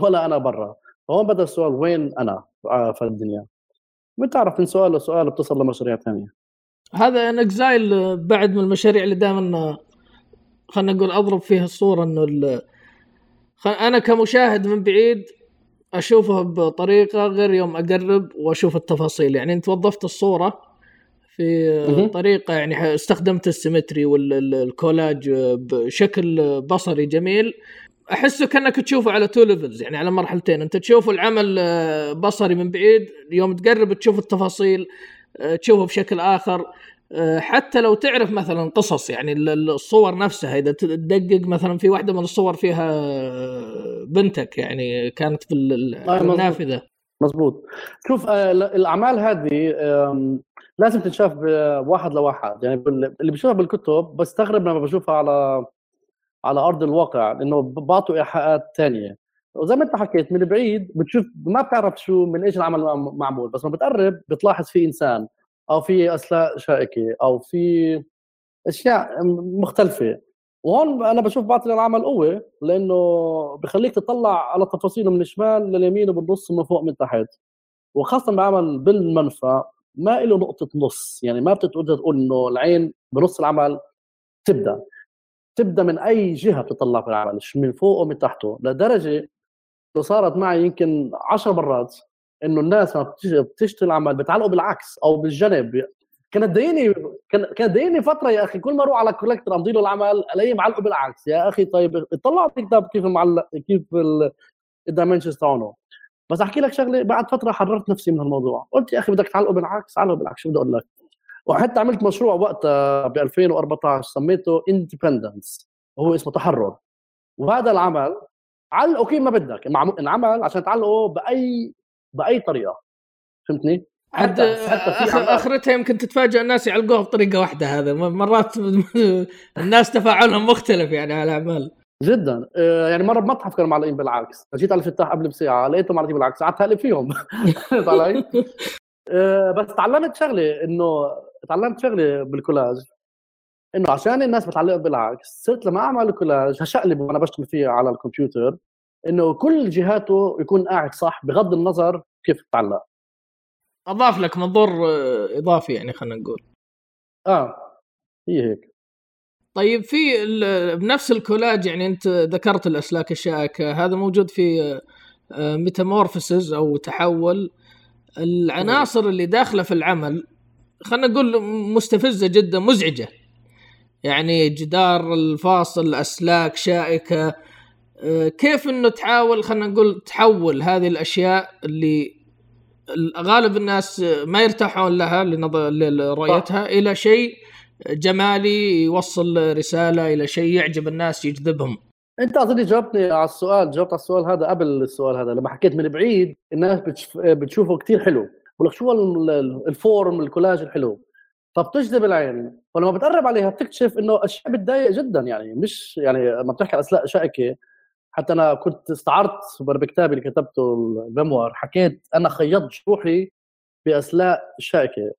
ولا أنا برا. فهون بدأ السؤال وين أنا؟ آه، في الدنيا. بتعرف من سؤال لسؤال بتصل لمشاريع ثانية هذا in exile بعد من المشاريع اللي دائما خلينا نقول أضرب فيها الصورة إنه أنا كمشاهد من بعيد اشوفه بطريقة غير يوم أقرب وأشوف التفاصيل. يعني أنت وظفت الصورة في طريقة يعني استخدمت ال symmetry والكولاج بشكل بصري جميل. أحسه كأنك تشوفه على two levels يعني على مرحلتين. أنت تشوف العمل بصري من بعيد يوم تقرب تشوف التفاصيل تشوفه بشكل آخر. حتى لو تعرف مثلا قصص يعني الصور نفسها إذا تدقق مثلا في واحدة من الصور فيها بنتك يعني كانت في النافذة. مزبوط شوف آه، الأعمال هذه لازم تنشاف واحد لواحد. يعني اللي بشوفها بالكتب بستغرب لما بشوفها على على أرض الواقع لأنه بعطوا إيحاءات ثانية وزي ما أنت حكيت من بعيد بتشوف ما بتعرف شو من إيش العمل معمول بس لما بتقرب بتلاحظ في إنسان. أو في اسلاك شائكة أو في أشياء مختلفة. وهون أنا بشوف بعطي العمل قوة لأنه بخليك تطلع على تفاصيله من الشمال لليمين وبالنص من فوق من تحت. وخاصة بعمل بالمنفى ما له نقطة نص يعني ما بتقدر تقول إنه العين بنص العمل تبدأ. تبدأ من أي جهة بتطلع في العمل من فوق ومن تحته. لدرجة انه صارت معي يمكن عشر مرات إنه الناس ما بتشتري العمل بتعلقوا بالعكس أو بالجنب كانت تضايقني كانت تضايقني فترة يا أخي كل ما أروح على كولكتر امضي له العمل الاقيه معلقه بالعكس. يا أخي طيب اطلع على الكتاب كيف معلق كيف الدايمنشنز تاعونه. بس أحكي لك شغلة بعد فترة حررت نفسي من الموضوع قلت يا أخي بدك تعلقه بالعكس علقه بالعكس شو بدي أقول لك؟ وحتى عملت مشروع وقتها ب 2014 سميته اندبندنس هو اسمه تحرر. وهذا العمل علقه كيف ما بدك. انعمل عشان تعلقه بأي بأي طريقة. فهمتني؟ حتى آخرتها يمكن تتفاجئ الناس يعلقوها بطريقة واحدة هذا. مرات الناس تفاعلهم مختلف يعني على الأعمال. جدا. آه، يعني مرة بمتحف كانوا معلقين بالعكس. جيت على الفتاح قبل بساعة لقيتهم معلقين بالعكس. قعدت أقلب فيهم. علي؟ آه، بس تعلمت شغلة انه تعلمت شغلة بالكولاج. إنه عشان الناس بتعلق بالعكس صرت لما أعمل كولاج هشقلب وأنا بشتغل فيه على الكمبيوتر. إنه كل جهاته يكون قاعد صح بغض النظر كيف تعلق أضاف لك منظور آه، إضافي يعني خلينا نقول. آه هي هيك. طيب في بنفس الكولاج يعني أنت ذكرت الأسلاك الشائكه هذا موجود في ميتامورفسز آه، أو تحول. العناصر اللي داخلة في العمل خلينا نقول مستفزة جدا مزعجة. يعني جدار الفاصل أسلاك شائكة كيف إنه تحاول خلينا نقول تحول هذه الأشياء اللي غالب الناس ما يرتاحون لها لرؤيتها إلى شيء جمالي يوصل رسالة إلى شيء يعجب الناس يجذبهم. أنت اظني جاوبتني على السؤال جاوبت على السؤال هذا قبل السؤال هذا لما حكيت من بعيد الناس بتشوفه كثير حلو. بقول لك شو ال form الكولاج الحلو. فبتجذب العين. ولما بتقرب عليها بتكتشف إنه أشياء بتضايق جدا يعني مش يعني لما بتحكي على اسلاك شائكة حتى أنا كنت استعرضت بكتابي اللي كتبته ال memoir حكيت أنا خيطت جروحي باسلاك شائكة.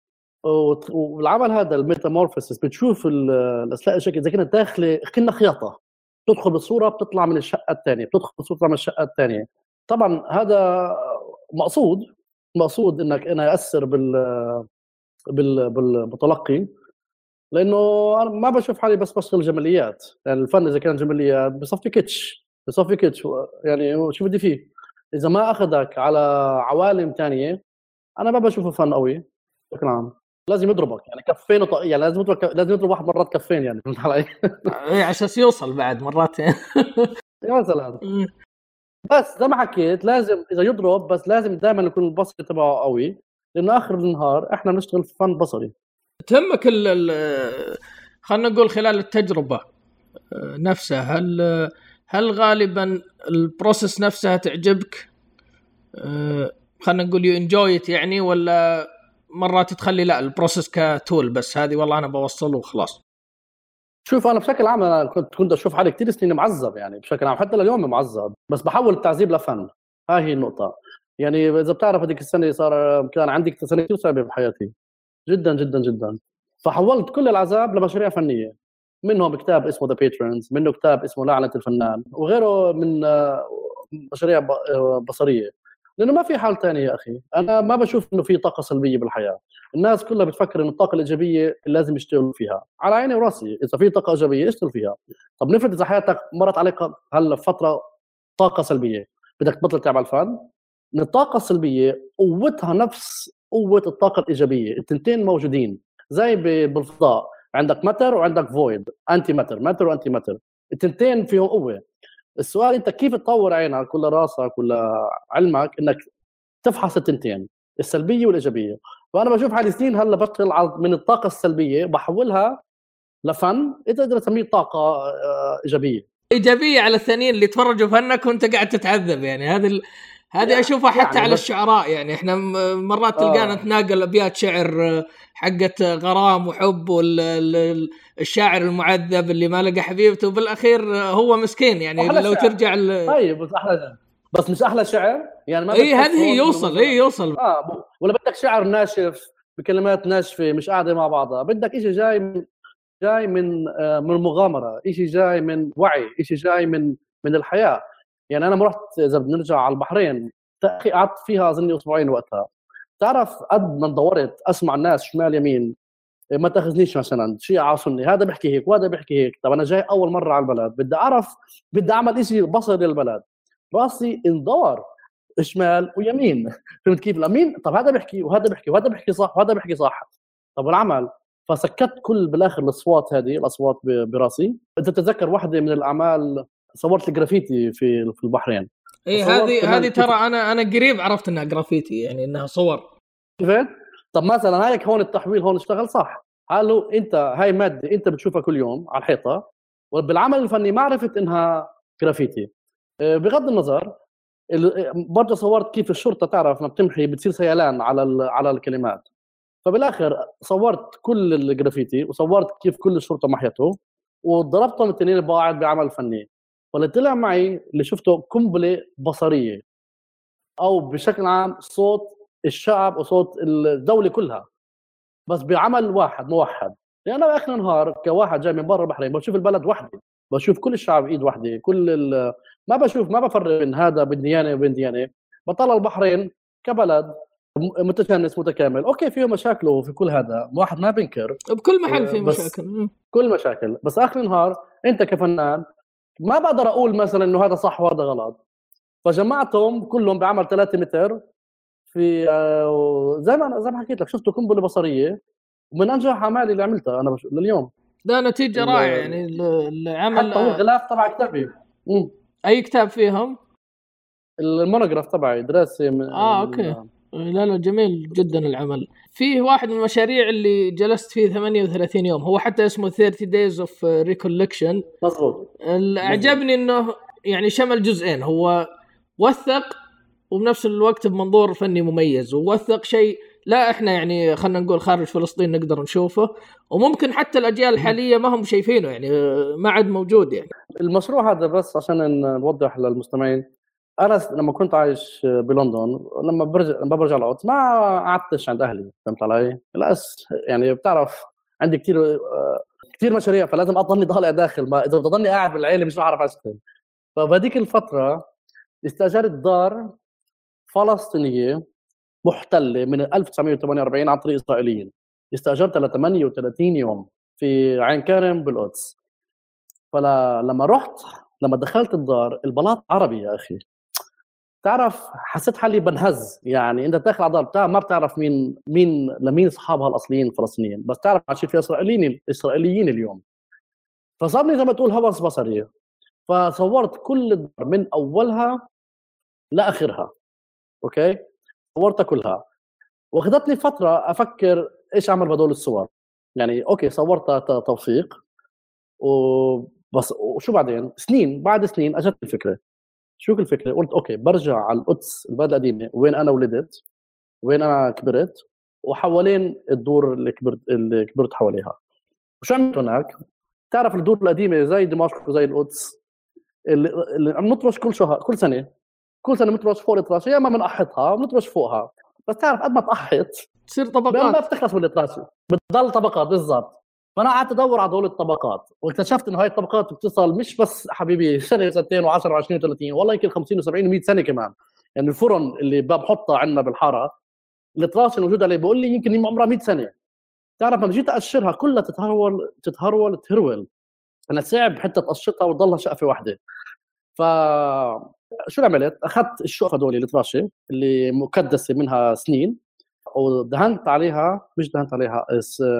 والعمل هذا ال metamorphosis بتشوف الاسلاك الشائكة إذا كانت داخلة كنا خياطة. بتدخل بالصورة بتطلع من الشقة الثانية بتدخل بالصورة من الشقة الثانية. طبعا هذا مقصود مقصود إنك أنا يأثر بال بال بالمتلقي. لأنه أنا ما بشوف حالي بس بشتغل جماليات. يعني الفن إذا كان جماليات بصفي كتش. بصفي كتش يعني شو بدي فيه. إذا ما أخذك على عوالم ثانية أنا ما بشوفه فن قوي بشكل عام. لازم يضربك. يعني كفين وط... يعني لازم يضرب لازم يضرب واحد مرات كفين يعني فهمت علي؟ اي على أساس يوصل بعد مرات. مثلا بس زي ما حكيت لازم إذا يضرب بس لازم دائما يكون البصري تبعه قوي لأنه آخر النهار إحنا بنشتغل في فن بصري. تهمك ال خلينا نقول خلال التجربة آه، نفسها هل هل غالبا ال process نفسها تعجبك؟ آه، خلينا نقول you enjoy يعني ولا مرات تخلي لا ال process كتول بس؟ هذه والله أنا بوصله وخلاص. شوف أنا بشكل عام أنا كنت كنت أشوف حالي كثير سنين معذب يعني بشكل عام حتى لليوم معذب بس بحول التعذيب لفن. هاي هي النقطة. يعني إذا بتعرف هذيك السنة صار كان عندي سنة كثير صعبة بحياتي جدا جدا جدا. فحولت كل العذاب لمشاريع فنية. منهم كتاب اسمه the patrons منه كتاب اسمه لعنة الفنان وغيره من آه، مشاريع آه، بصرية. لأنه ما في حال ثاني يا أخي. أنا ما بشوف إنه في طاقة سلبية بالحياة. الناس كلها بتفكر ان الطاقة الإيجابية لازم يشتغلوا فيها. على عيني وراسي إذا في طاقة إيجابية اشتغل فيها. طب نفرض إذا حياتك مرت عليك هلا فترة طاقة سلبية بدك تبطل تعمل فن الطاقة السلبية قوتها نفس قوة الطاقة الإيجابية. التنتين موجودين. زي بالفضاء. عندك متر وعندك فويد انتي متر متر وانتي متر التنتين فيهم قوة. السؤال أنت كيف تطور عينك ولا راسك ولا علمك إنك تفحص التنتين؟ السلبية والإيجابية. فانا بشوف حالي سنين هلأ بشتغل من الطاقة السلبية بحولها لفن. اذا تقدر تسميه طاقة آه، إيجابية. إيجابية على الثانيين اللي تفرجوا فنك وأنت قاعد تتعذب يعني. هذه هذه أشوفها حتى يعني على الشعراء يعني إحنا مرات تلقانا آه. نتناقل ابيات شعر حقت غرام وحب والشاعر المعذب اللي ما لقى حبيبته وبالأخير هو مسكين يعني لو شعر. ترجع طيب بس أحلى بس مش أحلى شعر؟ يعني ما إي هذه يوصل إي يوصل. آه ولا بدك شعر ناشف بكلمات ناشفة مش قاعدة مع بعضها. بدك شيء جاي من جاي من آه من مغامره شيء جاي من وعي شيء جاي من من الحياة. يعني أنا رحت إذا بنرجع على البحرين قعدت فيها أظني أسبوعين وقتها. تعرف قد ما دورت أسمع الناس شمال يمين إيه، ما تأخذنيش مثلا شيعة سني هذا بيحكي هيك وهذا بيحكي هيك طب أنا جاي أول مرة على البلد بدي أعرف بدي أعمل شيء بصري للبلد. راسي يندور شمال ويمين فهمت كيف؟ لمين طب هذا بيحكي وهذا بيحكي وهذا بيحكي صح وهذا بيحكي صح. طب العمل؟ فسكت كل بالآخر الأصوات هذه الأصوات براسي. أنت تتذكر واحدة من الأعمال صورت الجرافيتي في في البحرين. اي هذه هذه ترى أنا أنا قريب عرفت إنها جرافيتي يعني إنها صور. شفت؟ طب مثلا هيك هون التحويل هون اشتغل صح. قالوا انت هاي مادة أنت بتشوفها كل يوم على الحيطة وبالعمل الفني ما عرفت إنها جرافيتي. آه، بغض النظر برضه صورت كيف الشرطة تعرف ما بتمحي بتصير سيلان على على الكلمات. فبالآخر صورت كل الجرافيتي وصورت كيف كل الشرطة محيته وضربتهم الاثنين ببعض بعمل فني. واللي طلع معي اللي شفته قنبلة بصرية أو بشكل عام صوت الشعب وصوت الدولة كلها بس بعمل واحد موحد. يعني أنا آخر النهار كواحد جاي من برا البحرين بشوف البلد وحده بشوف كل الشعب إيد وحده كل ما بشوف ما بفرق بين هذا بين ديانة وبين ديانة. بطلع البحرين كبلد متجانس متكامل. أوكي فيه مشاكله وفي كل هذا واحد ما بينكر. بكل محل في مشاكل. كل مشاكل. بس آخر النهار أنت كفنان ما بقدر أقول مثلا إنه هذا صح وهذا غلط. فجمعتهم كلهم بعمل 3 متر في آه، زي ما زي ما حكيت لك شفته قنبلة بصرية ومن أنجح أعمالي اللي عملتها أنا بش... لليوم. ده نتيجة رائعة يعني العمل حتى هو الغلاف تبع كتابي. أي كتاب فيهم؟ ال monograph تبعي دراسة من آه okay. لا لا جميل جدا العمل. فيه واحد من المشاريع اللي جلست فيه 38 يوم هو حتى اسمه 30 days of recollection مضبوط أعجبني إنه يعني شمل جزئين هو وثق وبنفس الوقت بمنظور فني مميز ووثق شيء لا إحنا يعني خلينا نقول خارج فلسطين نقدر نشوفه وممكن حتى الأجيال الحالية ما هم شايفينه يعني ما عاد موجود يعني. المشروع هذا بس عشان نوضح للمستمعين أنا لما كنت عايش بلندن لما برجع لما برجع القدس ما قعدتش عند أهلي فهمت علي؟ لاس يعني بتعرف عندي كثير كثير مشاريع فلازم أضلني ضالع داخل ما إذا بضلني قاعد بالعيلة مش بعرف أشتغل. فبهذيك الفترة استأجرت دار فلسطينية محتلة من 1948 عن طريق إسرائيليين. استأجرتها ل 38 يوم في عين كارم بالقدس. فلما رحت لما دخلت الدار البلاط عربي يا أخي. تعرف حسيت حالي بنهز. يعني انت داخل على دار ما بتعرف مين مين لمين اصحابها الأصليين الفلسطينيين بس تعرف عايشين في إسرائيليين إسرائيليين اليوم. فصابني زي ما تقول هوس بصري. فصورت كل الدار من أولها لآخرها. okay؟ صورتها كلها. وأخذتني فترة أفكر إيش أعمل بهدول الصور. يعني okay صورتها توثيق. وبس وشو بعدين؟ سنين بعد سنين أجت الفكرة. شو الفكرة قلت okay برجع على القدس البلد القديمة وين أنا ولدت وين أنا كبرت وحوالين الدور اللي كبرت اللي كبرت حواليها. وشو عملت هناك؟ تعرف الدور القديمة زي دمشق وزي القدس اللي, اللي عم نطرش كل شهر كل سنة. كل سنة بنطرش فوق الطراشه يا إما بنقحطها بنطرش فوقها. بس تعرف قد ما تقحط تصير طبقات. ما بتخلص من الطراشه بتضل طبقات بالضبط. فأنا قعدت أدور على دول الطبقات واكتشفت انه هاي الطبقات بتصل مش بس حبيبي سنة سنتين و10 و20 و30 والله يمكن 50 و70 و100 سنة كمان. يعني الفرن اللي بحطها عندنا بالحارة الطراشه الموجوده عليه بقول لي يمكن عمرها 100 سنة. تعرف لما جيت أقشرها كلها تتهرول تتهرول تهرول. أنا صعب حتى تقشطها وتضلها شقفة واحدة. ف شو عملت؟ أخذت الشقف هذول الطراشه اللي مكدسة منها سنين ودهنت عليها مش دهنت عليها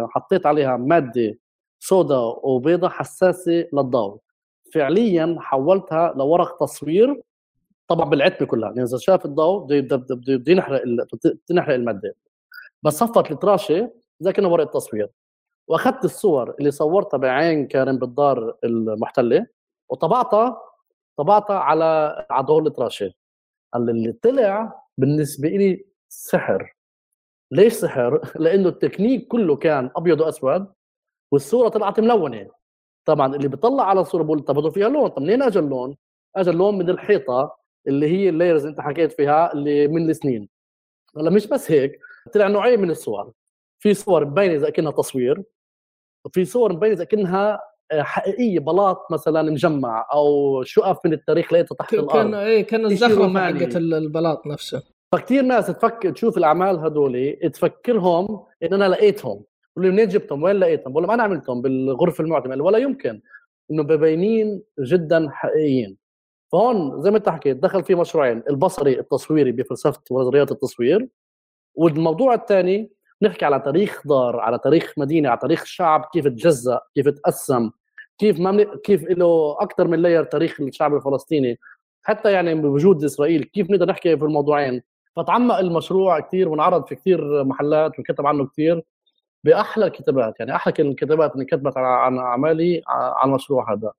حطيت عليها مادة سودا وبيضة حساسة للضوء. فعليا حولتها لورق تصوير. طبعا بالعتمه كلها يعني إذا شاف الضوء بده ينحرق تنحرق المادة. بس صفت الطراشه زي كانه ورقة تصوير. وأخذت الصور اللي صورتها بعين كارم بالدار المحتلة وطبعتها طبعتها على على دور الطراشه اللي طلع بالنسبة لي سحر. ليش سحر؟ لأنه التكنيك كله كان أبيض وأسود والصورة طلعت ملونة. طبعا اللي بيطلع على الصورة بقول طب فيها لون؟ طب منين أجى اللون؟ أجى اللون من الحيطة اللي هي اللايرز أنت حكيت فيها اللي من السنين. هلأ مش بس هيك طلع نوعين من الصور. في صور مبينة إذا كأنها تصوير وفي صور مبينة إذا كأنها آه، حقيقية بلاط مثلا مجمع أو شقف من التاريخ لقيتها تحت الأرض. كان إيه كان الزخرفة حقت البلاط نفسه. فكتير ناس تفكر تشوف الأعمال هدول تفكرهم إن أنا لقيتهم. بقول منين جبتهم؟ وين لقيتهم؟ بقول لهم أنا عملتهم بالغرفة المعتمه ولا يمكن إنه مبينين جدا حقيقيين. فهون زي ما أنت حكيت دخل في مشروعين البصري التصويري بفلسفة ونظريات التصوير. والموضوع الثاني نحكي على تاريخ دار على تاريخ مدينة على تاريخ شعب كيف تجزأ كيف تقسم كيف ما كيف له أكثر من لاير تاريخ الشعب الفلسطيني. حتى يعني بوجود إسرائيل كيف نقدر نحكي في الموضوعين؟ فتعمق المشروع كثير وانعرض في كثير محلات وكتب عنه كثير بأحلى الكتابات. يعني أحلى الكتابات اللي كتبت عن أعمالي عن المشروع هذا.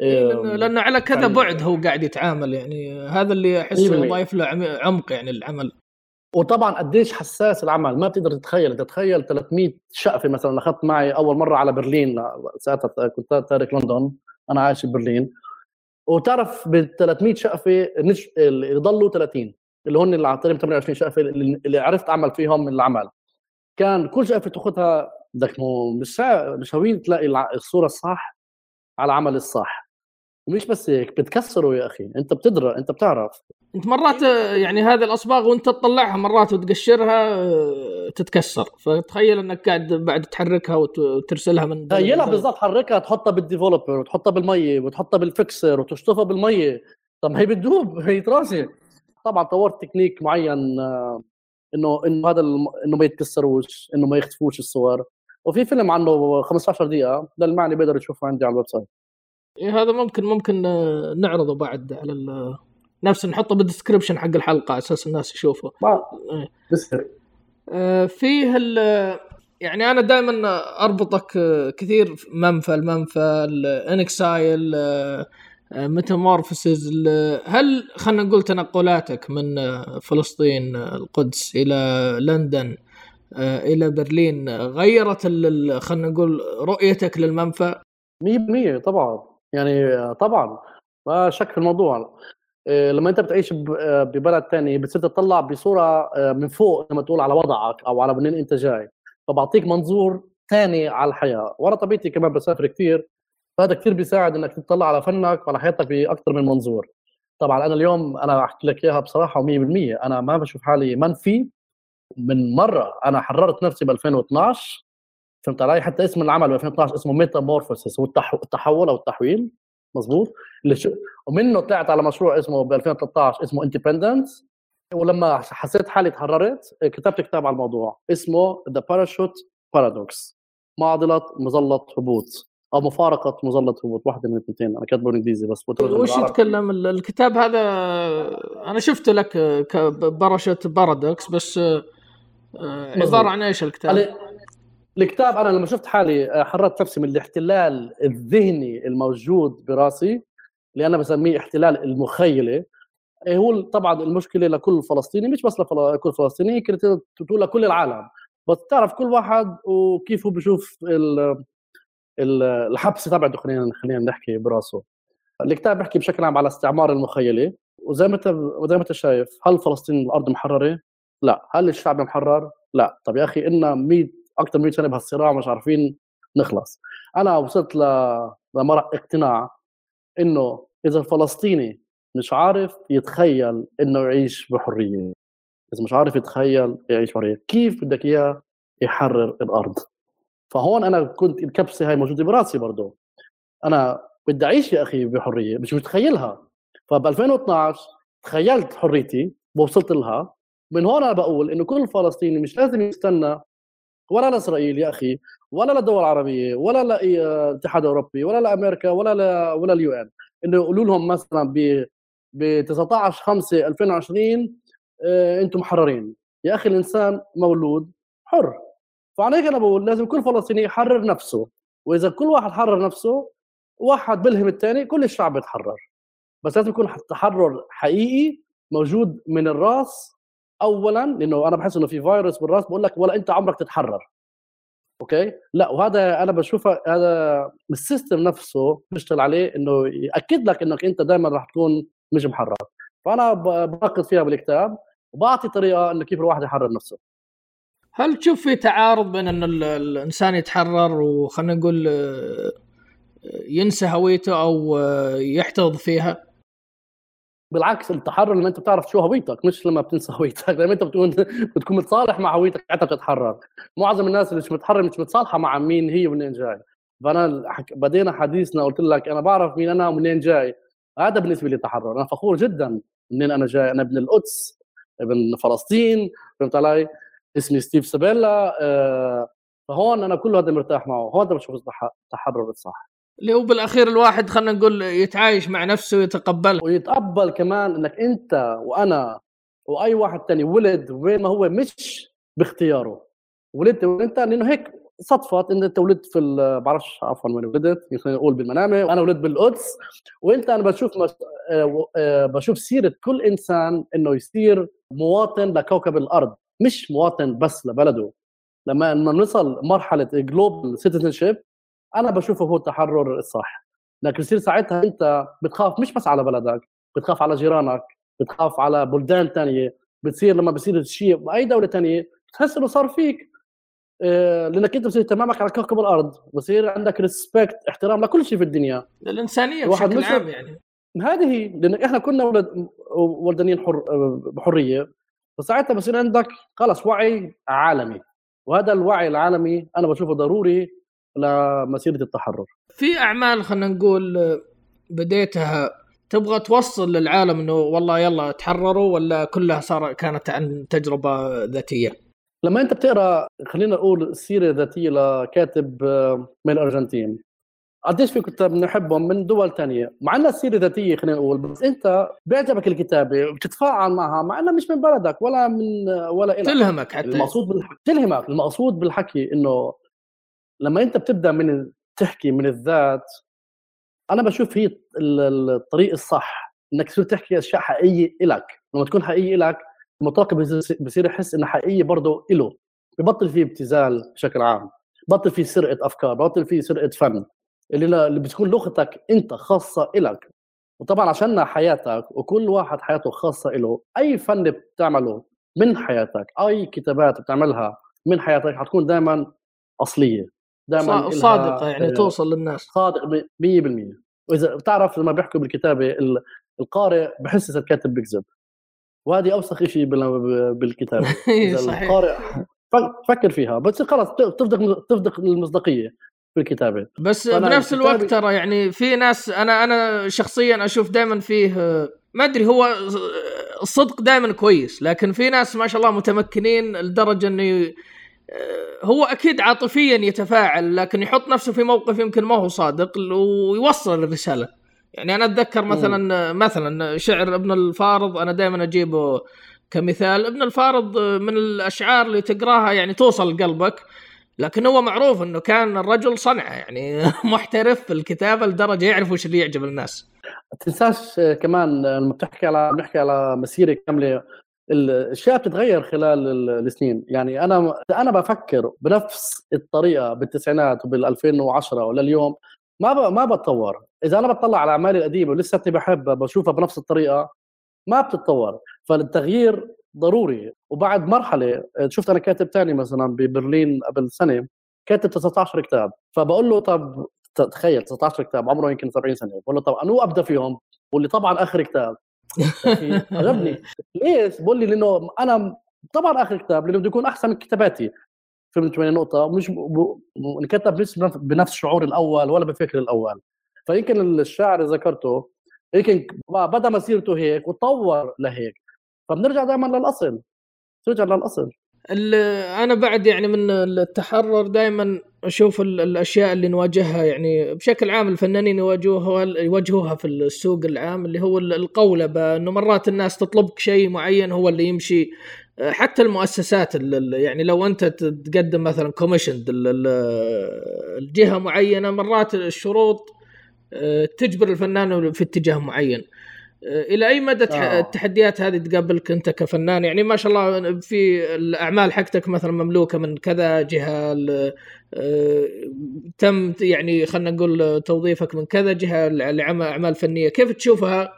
إيه، لأنه لأنه على كذا يعني بعد هو قاعد يتعامل. يعني هذا اللي أحسه ضايف له عمق يعني العمل. وطبعا قديش حساس العمل. ما بتقدر تتخيل. تتخيل 300 شقفة مثلا أخذت معي أول مرة على برلين. ساعتها كنت تارك لندن. أنا عايش ببرلين وتعرف بال 300 شقفه اللي ضلوا 30 اللي هن اللي اعطيني 28 شقفة اللي عرفت أعمل فيهم من العمل. كان كل شقفة تاخذها بدك مش مش هوين تلاقي الصورة الصح على العمل الصح. ومش بس هيك بتكسره يا أخي. أنت بتدرى أنت بتعرف. أنت مرات يعني هذه الأصباغ وأنت تطلعها مرات وتقشرها تتكسر. فتخيل إنك قاعد بعد تحركها وترسلها من تخيلها بالضبط حركها تحطها بال developer وتحطها بالميه وتحطها بال fixer وتشطفها بالميه طب هي بتدوب هي تراسي طبعا طورت تكنيك معين آه، إنه إنه هذا إنه ما يتكسروش إنه ما يختفوش الصور. وفي فيلم عنه 15 دقيقة للمعني بيقدر يشوفه عندي على ال website. إيه هذا ممكن ممكن آه، نعرضه بعد على نفس نحطه بال description حق الحلقة على أساس الناس يشوفه. إيه. بسهر آه فيه يعني أنا دائما أربطك كثير منفى المنفى ال In Exile Metamorphosis هل خلينا نقول تنقلاتك من فلسطين القدس إلى لندن آه، إلى برلين غيرت خلينا نقول رؤيتك للمنفى؟ 100% طبعا. يعني طبعا. ما شك في الموضوع. آه، لما أنت بتعيش آه، ببلد ثاني بتصير تطلع بصورة من فوق لما تقول على وضعك أو على منين أنت جاي. فبعطيك منظور ثاني على الحياة. وأنا طبيعتي كمان بسافر كثير فهذا كثير بيساعد إنك تطلع على فنك وعلى حياتك باكثر من منظور. طبعا أنا اليوم أنا أحكي لك إياها بصراحة و100% أنا ما بشوف حالي منفي. من مرة أنا حررت نفسي ب 2012 فهمت علي؟ حتى اسم العمل ب 2012 اسمه ميتامورفوسيس هو التحول أو التحويل. مزبوط اللي شو ومنه طلعت على مشروع اسمه ب 2013 اسمه Independence ولما حسيت حالي تحررت كتبت كتاب على الموضوع اسمه The Parachute Paradox معضلة مظلة هبوط. أو مفارقة مظلة هبوط واحدة من الاثنتين. أنا كاتبه بالانجليزي بس وش يتكلم؟ الكتاب هذا أنا شفته لك Parachute Paradox بس آه، عبارة عن إيش الكتاب؟ الكتاب أنا لما شفت حالي آه، حررت نفسي من الاحتلال الذهني الموجود براسي اللي أنا بسميه احتلال المخيلة. إيه، هو طبعا المشكلة لكل فلسطيني مش بس لكل فلسطيني كنت تقول لكل العالم. بس تعرف كل واحد وكيف هو بشوف الحبس تبعته خلينا خلينا نحكي براسه. الكتاب بيحكي بشكل عام على استعمار المخيلة. وزي ما انت وزي ما انت شايف هل فلسطين الأرض محررة؟ لا. هل الشعب محرر؟ لا. طب يا أخي إلنا 100 أكثر من 100 سنة بهالصراع مش عارفين نخلص. أنا وصلت ل... لمرح اقتناع إنه إذا الفلسطيني مش عارف يتخيل إنه يعيش بحرية. إذا مش عارف يتخيل يعيش بحرية كيف بدك إياه يحرر الأرض؟ فهون أنا كنت الكبسة هاي موجودة براسي برضه أنا بدي أعيش يا أخي بحرية مش متخيلها. فب 2012 تخيلت حريتي ووصلت لها. من هون أنا بقول إنه كل فلسطيني مش لازم يستنى ولا لإسرائيل يا أخي ولا للدول العربية ولا للاتحاد الاوروبي ولا لأمريكا ولا ل... ولا اليو إن. إنه يقولوا لهم مثلا ب ب 19 5 2020 آه أنتم محررين. يا أخي الإنسان مولود حر. فعلى هيك أنا بقول لازم كل فلسطيني يحرر نفسه وإذا كل واحد حرر نفسه واحد بلهم الثاني كل الشعب يتحرر. بس لازم يكون تحرر حقيقي موجود من الراس اولا لأنه أنا بحس إنه في فيروس بالراس بقول لك ولا أنت عمرك تتحرر. أوكي؟ لا وهذا أنا بشوفه هذا ال system نفسه بيشتغل عليه إنه يأكد لك إنك أنت دائما راح تكون مش محرر. فأنا بناقد فيها بالكتاب وبعطي طريقة إنه كيف الواحد يحرر نفسه. هل تشوف في تعارض بين إن الإنسان يتحرر وخلينا نقول آه، ينسى هويته أو آه، يحتفظ فيها؟ بالعكس التحرر لما أنت بتعرف شو هويتك مش لما بتنسى هويتك. لما أنت بتكون بتكون متصالح مع هويتك حتى بتتحرر معظم الناس اللي مش متحرر مش متصالحة مع مين هي ومنين جاي. فأنا بدينا حديثنا قلت لك أنا بعرف مين أنا ومنين جاي. هذا بالنسبة لي تحرر. أنا فخور جدا منين أنا جاي. أنا ابن القدس ابن فلسطين فهمت علي؟ اسمي ستيف سابيلا آه، فهون أنا كل هذا مرتاح معه هون بشوف التحرر الصح. اللي هو بالأخير الواحد خلينا نقول يتعايش مع نفسه ويتقبل. ويتقبل كمان إنك أنت وأنا وأي واحد تاني ولد وين ما هو مش باختياره. ولدت وانت لأنه هيك صدفت إن أنت ولدت في بعرفش عفوا وين ولدت خلينا نقول بالمنامة وأنا ولدت بالقدس. وأنت أنا بشوف مش... آه، آه، بشوف سيرة كل إنسان إنه يصير مواطن لكوكب الأرض. مش مواطن بس لبلده. لما نوصل مرحله global citizen أنا بشوفه هو التحرر الصح. لكن يصير ساعتها أنت بتخاف مش بس على بلدك بتخاف على جيرانك بتخاف على بلدان تانية. بتصير لما بصير شيء باي دولة تانية بتحس إنه صار فيك. آه، لأنك أنت بصير اهتمامك على كوكب الأرض بصير عندك respect احترام لكل شيء في الدنيا. للإنسانية بشكل عام يعني. هذه هي لأن إحنا كنا ولد ولدانين حر بحرية. فساعتها بصير عندك خلص وعي عالمي وهذا الوعي العالمي أنا بشوفه ضروري لمسيرة التحرر في أعمال خلينا نقول بديتها تبغى توصل للعالم إنه والله يلا تحرروا ولا كلها صار كانت عن تجربة ذاتية؟ لما أنت بتقرأ خلينا نقول سيرة ذاتية لكاتب من الأرجنتين قديش في كتاب بنحبهم من دول تانية؟ مع إنها سيرة ذاتية خلينا نقول بس أنت بيعجبك الكتابة وبتتفاعل معها مع إنها مش من بلدك ولا من ولا إلك. تلهمك حتى. المقصود بالحكي تلهمك. المقصود بالحكي إنه لما أنت بتبدأ من تحكي من الذات أنا بشوف هي الطريق الصح إنك تصير تحكي أشياء حقيقية إلك. لما تكون حقيقية إلك المتلقي بصير يحس إنها حقيقية برضه إله. ببطل فيه ابتذال بشكل عام. بطل فيه سرقة أفكار بطل فيه سرقة فن. اللي اللي بتكون لغتك انت خاصة إلك. وطبعا عشان حياتك وكل واحد حياته خاصة له أي فن بتعمله من حياتك أي كتابات بتعملها من حياتك حتكون دائما أصلية دائما صادقة يعني توصل للناس. صادق 100% وإذا بتعرف لما بيحكوا بالكتابة القارئ بحس إذا الكاتب بيكذب. وهذه أوسخ شيء بالكتاب إيه، إذا صحيح. القارئ فكر فيها. بس خلاص ت- تفقد تفقد المصداقيه في الكتابه بس بنفس الوقت ترى يعني في ناس أنا أنا شخصيا أشوف دائما فيه ما أدري هو الصدق دائما كويس لكن في ناس ما شاء الله متمكنين لدرجة إنه هو أكيد عاطفيا يتفاعل لكن يحط نفسه في موقف يمكن ما هو صادق ويوصل الرسالة. يعني أنا أتذكر مثلا مثلا شعر ابن الفارض أنا دائما أجيبه كمثال. ابن الفارض من الأشعار اللي تقراها يعني توصل لقلبك لكن هو معروف إنه كان الرجل صنعه يعني محترف في الكتابة لدرجة يعرف وش اللي يعجب الناس. تنساش كمان لما بتحكي على بنحكي على مسيرة كاملة الأشياء بتتغير خلال ال- السنين. يعني أنا أنا بفكر بنفس الطريقة بالتسعينات وبال 2010 ولليوم ما. ما بتطور. إذا أنا بطلع على أعمالي القديمة ولساتني بحبها بشوفها بنفس الطريقة ما بتتطور. فالتغيير ضروري. وبعد مرحلة شفت أنا كاتب تاني مثلا ببرلين قبل سنة كاتب 19 كتاب. فبقول له طب تخيل 19 كتاب عمره يمكن 70 سنة. بقول له طب أنو أبدأ فيهم؟ بقول لي طبعا آخر كتاب. عجبني ليش؟ بقول لي لأنه أنا طبعا آخر كتاب لأنه بده يكون أحسن من كتاباتي. فهمت وين النقطة؟ مش ب- ب- انكتب مش بنف- بنفس الشعور الأول ولا بفكر الأول. فيمكن الشاعر اللي ذكرته يمكن بدا مسيرته هيك وتطور لهيك فبنرجع دائما للأصل. ترجع للأصل. ال- أنا بعد يعني من التحرر دائما أشوف ال- الأشياء اللي نواجهها يعني بشكل عام الفنانين يواجهوها يواجهوها في السوق العام اللي هو ال- القولبه إنه مرات الناس تطلبك شيء معين هو اللي يمشي. حتى المؤسسات ال- ال- يعني لو أنت تقدم مثلا كوميشن الجهة معينة مرات الشروط أه، تجبر الفنان في اتجاه معين. إلى أي مدى آه. التحديات هذه تقابلك أنت كفنان؟ يعني ما شاء الله في الأعمال حقتك مثلا مملوكة من كذا جهة آه، تم يعني خلينا نقول توظيفك من كذا جهة لعمل أعمال فنية. كيف تشوفها؟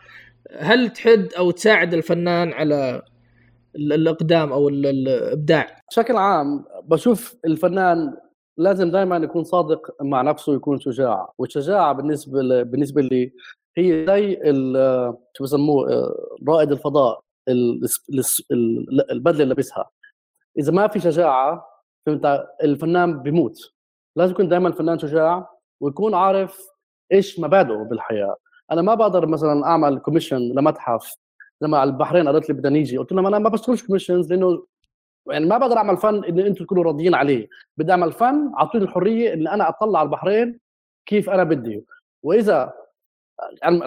هل تحد أو تساعد الفنان على ال- الإقدام أو ال- الإبداع؟ بشكل عام بشوف الفنان لازم دائما يكون صادق مع نفسه ويكون شجاع والشجاعة بالنسبة ل... بالنسبة لي هي زي. شو بسموه آه، رائد الفضاء ال... الس- ال- البدلة اللي لابسها. إذا ما في شجاعة فهمت؟ الفنان بيموت. لازم يكون دائما الفنان شجاع ويكون عارف إيش مبادئه بالحياة. أنا ما بقدر مثلا أعمل commission لمتحف. لما على البحرين قالت لي بدنا نيجي قلت لهم أنا ما بشتغلش commissions لأنه يعني ما بقدر أعمل فن إن أنتم تكونوا راضيين عليه. بدي أعمل فن أعطوني الحرية إن أنا أطلع على البحرين كيف أنا بدي. وإذا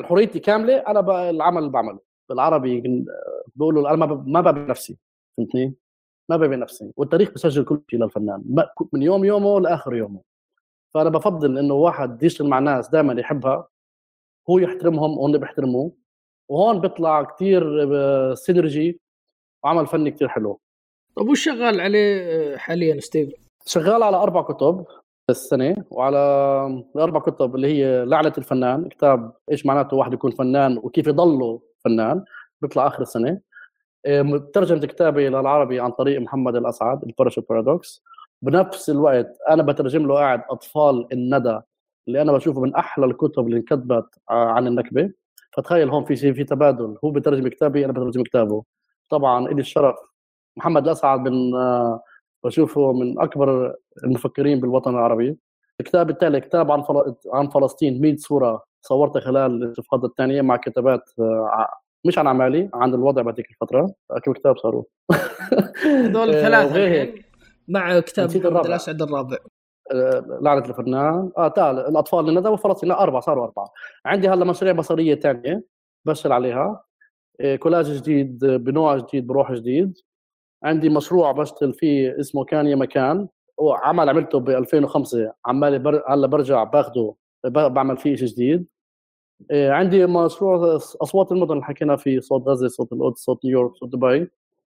حريتي كاملة أنا العمل اللي بعمله. بالعربي بقولوا أنا ما ببيع نفسي فهمتني؟ ما ببيع نفسي والتاريخ بسجل كل شيء للفنان من يوم يومه لآخر يومه. فأنا بفضل إنه واحد يشتغل مع ناس دائما يحبها هو يحترمهم وهن بيحترموه. وهون بيطلع كثير synergy وعمل فني كثير حلو. طب وش شغال عليه حاليا ستيف؟ شغال على أربع كتب. السنة وعلى الأربع كتب اللي هي لعنه الفنان كتاب إيش معناته واحد يكون فنان وكيف يضله فنان بيطلع آخر السنة. ترجمت كتابي للعربي عن طريق محمد الأسعد ال Parachute Paradox بنفس الوقت أنا بترجم له قاعد أطفال الندى اللي أنا بشوفه من أحلى الكتب اللي انكتبت ع- عن النكبة. فتخيل هون في في تبادل. هو بترجم كتابي أنا بترجم كتابه. طبعا لي الشرف. محمد الأسعد من آه، بشوفه من أكبر المفكرين بالوطن العربي. الكتاب التالي كتاب عن. عن فلسطين 100 صورة صورتها خلال الانتفاضه الثانية مع كتابات آه، مش عن اعمالي عن الوضع بهذيك الفترة كم كتاب صاروا هذول آه، ثلاثة مع كتاب. الأسعد الرابع. آه، لعنة الفنان. آه تعال الأطفال للندى وفلسطين أربعة صاروا أربعة. عندي هلا مشاريع بصرية ثانية بشتغل عليها. كولاج جديد بنوع جديد بروح جديد. عندي مشروع بشتغل فيه اسمه كان يا مكان. وعمل عملته ب 2005 عمالي بر... هلا برجع باخده بعمل فيه شيء جديد. آه، عندي مشروع أصوات المدن اللي حكينا فيه صوت غزة صوت القدس صوت نيويورك صوت دبي.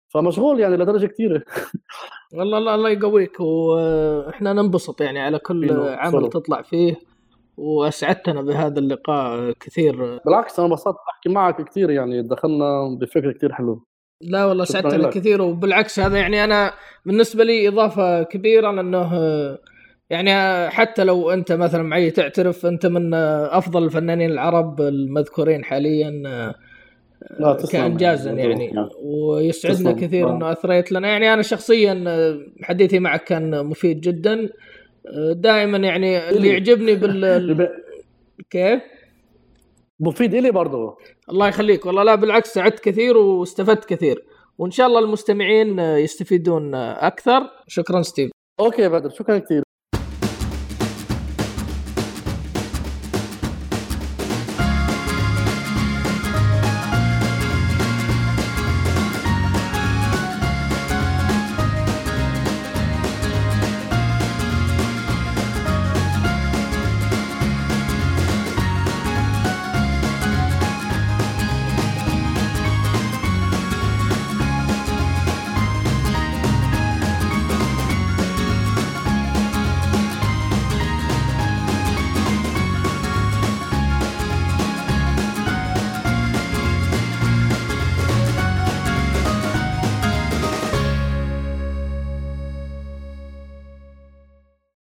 فمشغول يعني لدرجة كثيره والله الله الله يقويك. وإحنا ننبسط يعني على كل عمل. تطلع فيه. وأسعدتنا بهذا اللقاء كثير. بالعكس أنا انبسطت أحكي معك كثير يعني دخلنا بفكر كثير حلو لا والله لك. كثير وبالعكس هذا يعني أنا بالنسبة لي إضافة كبيرة لأنه يعني حتى لو أنت مثلا معي تعترف أنت من أفضل الفنانين العرب المذكورين حاليا لا كانجازا يعني ويسعدنا تسلم. كثير. إنه أثريت لنا يعني أنا شخصيا حديثي معك كان مفيد جدا دائما يعني اللي. يعجبني بال كيف؟ مفيد إلي برضه الله يخليك. والله لا بالعكس سعدت كثير واستفدت كثير. وإن شاء الله المستمعين يستفيدون أكثر. شكرا ستيف. أوكي بدر شكرا كثير.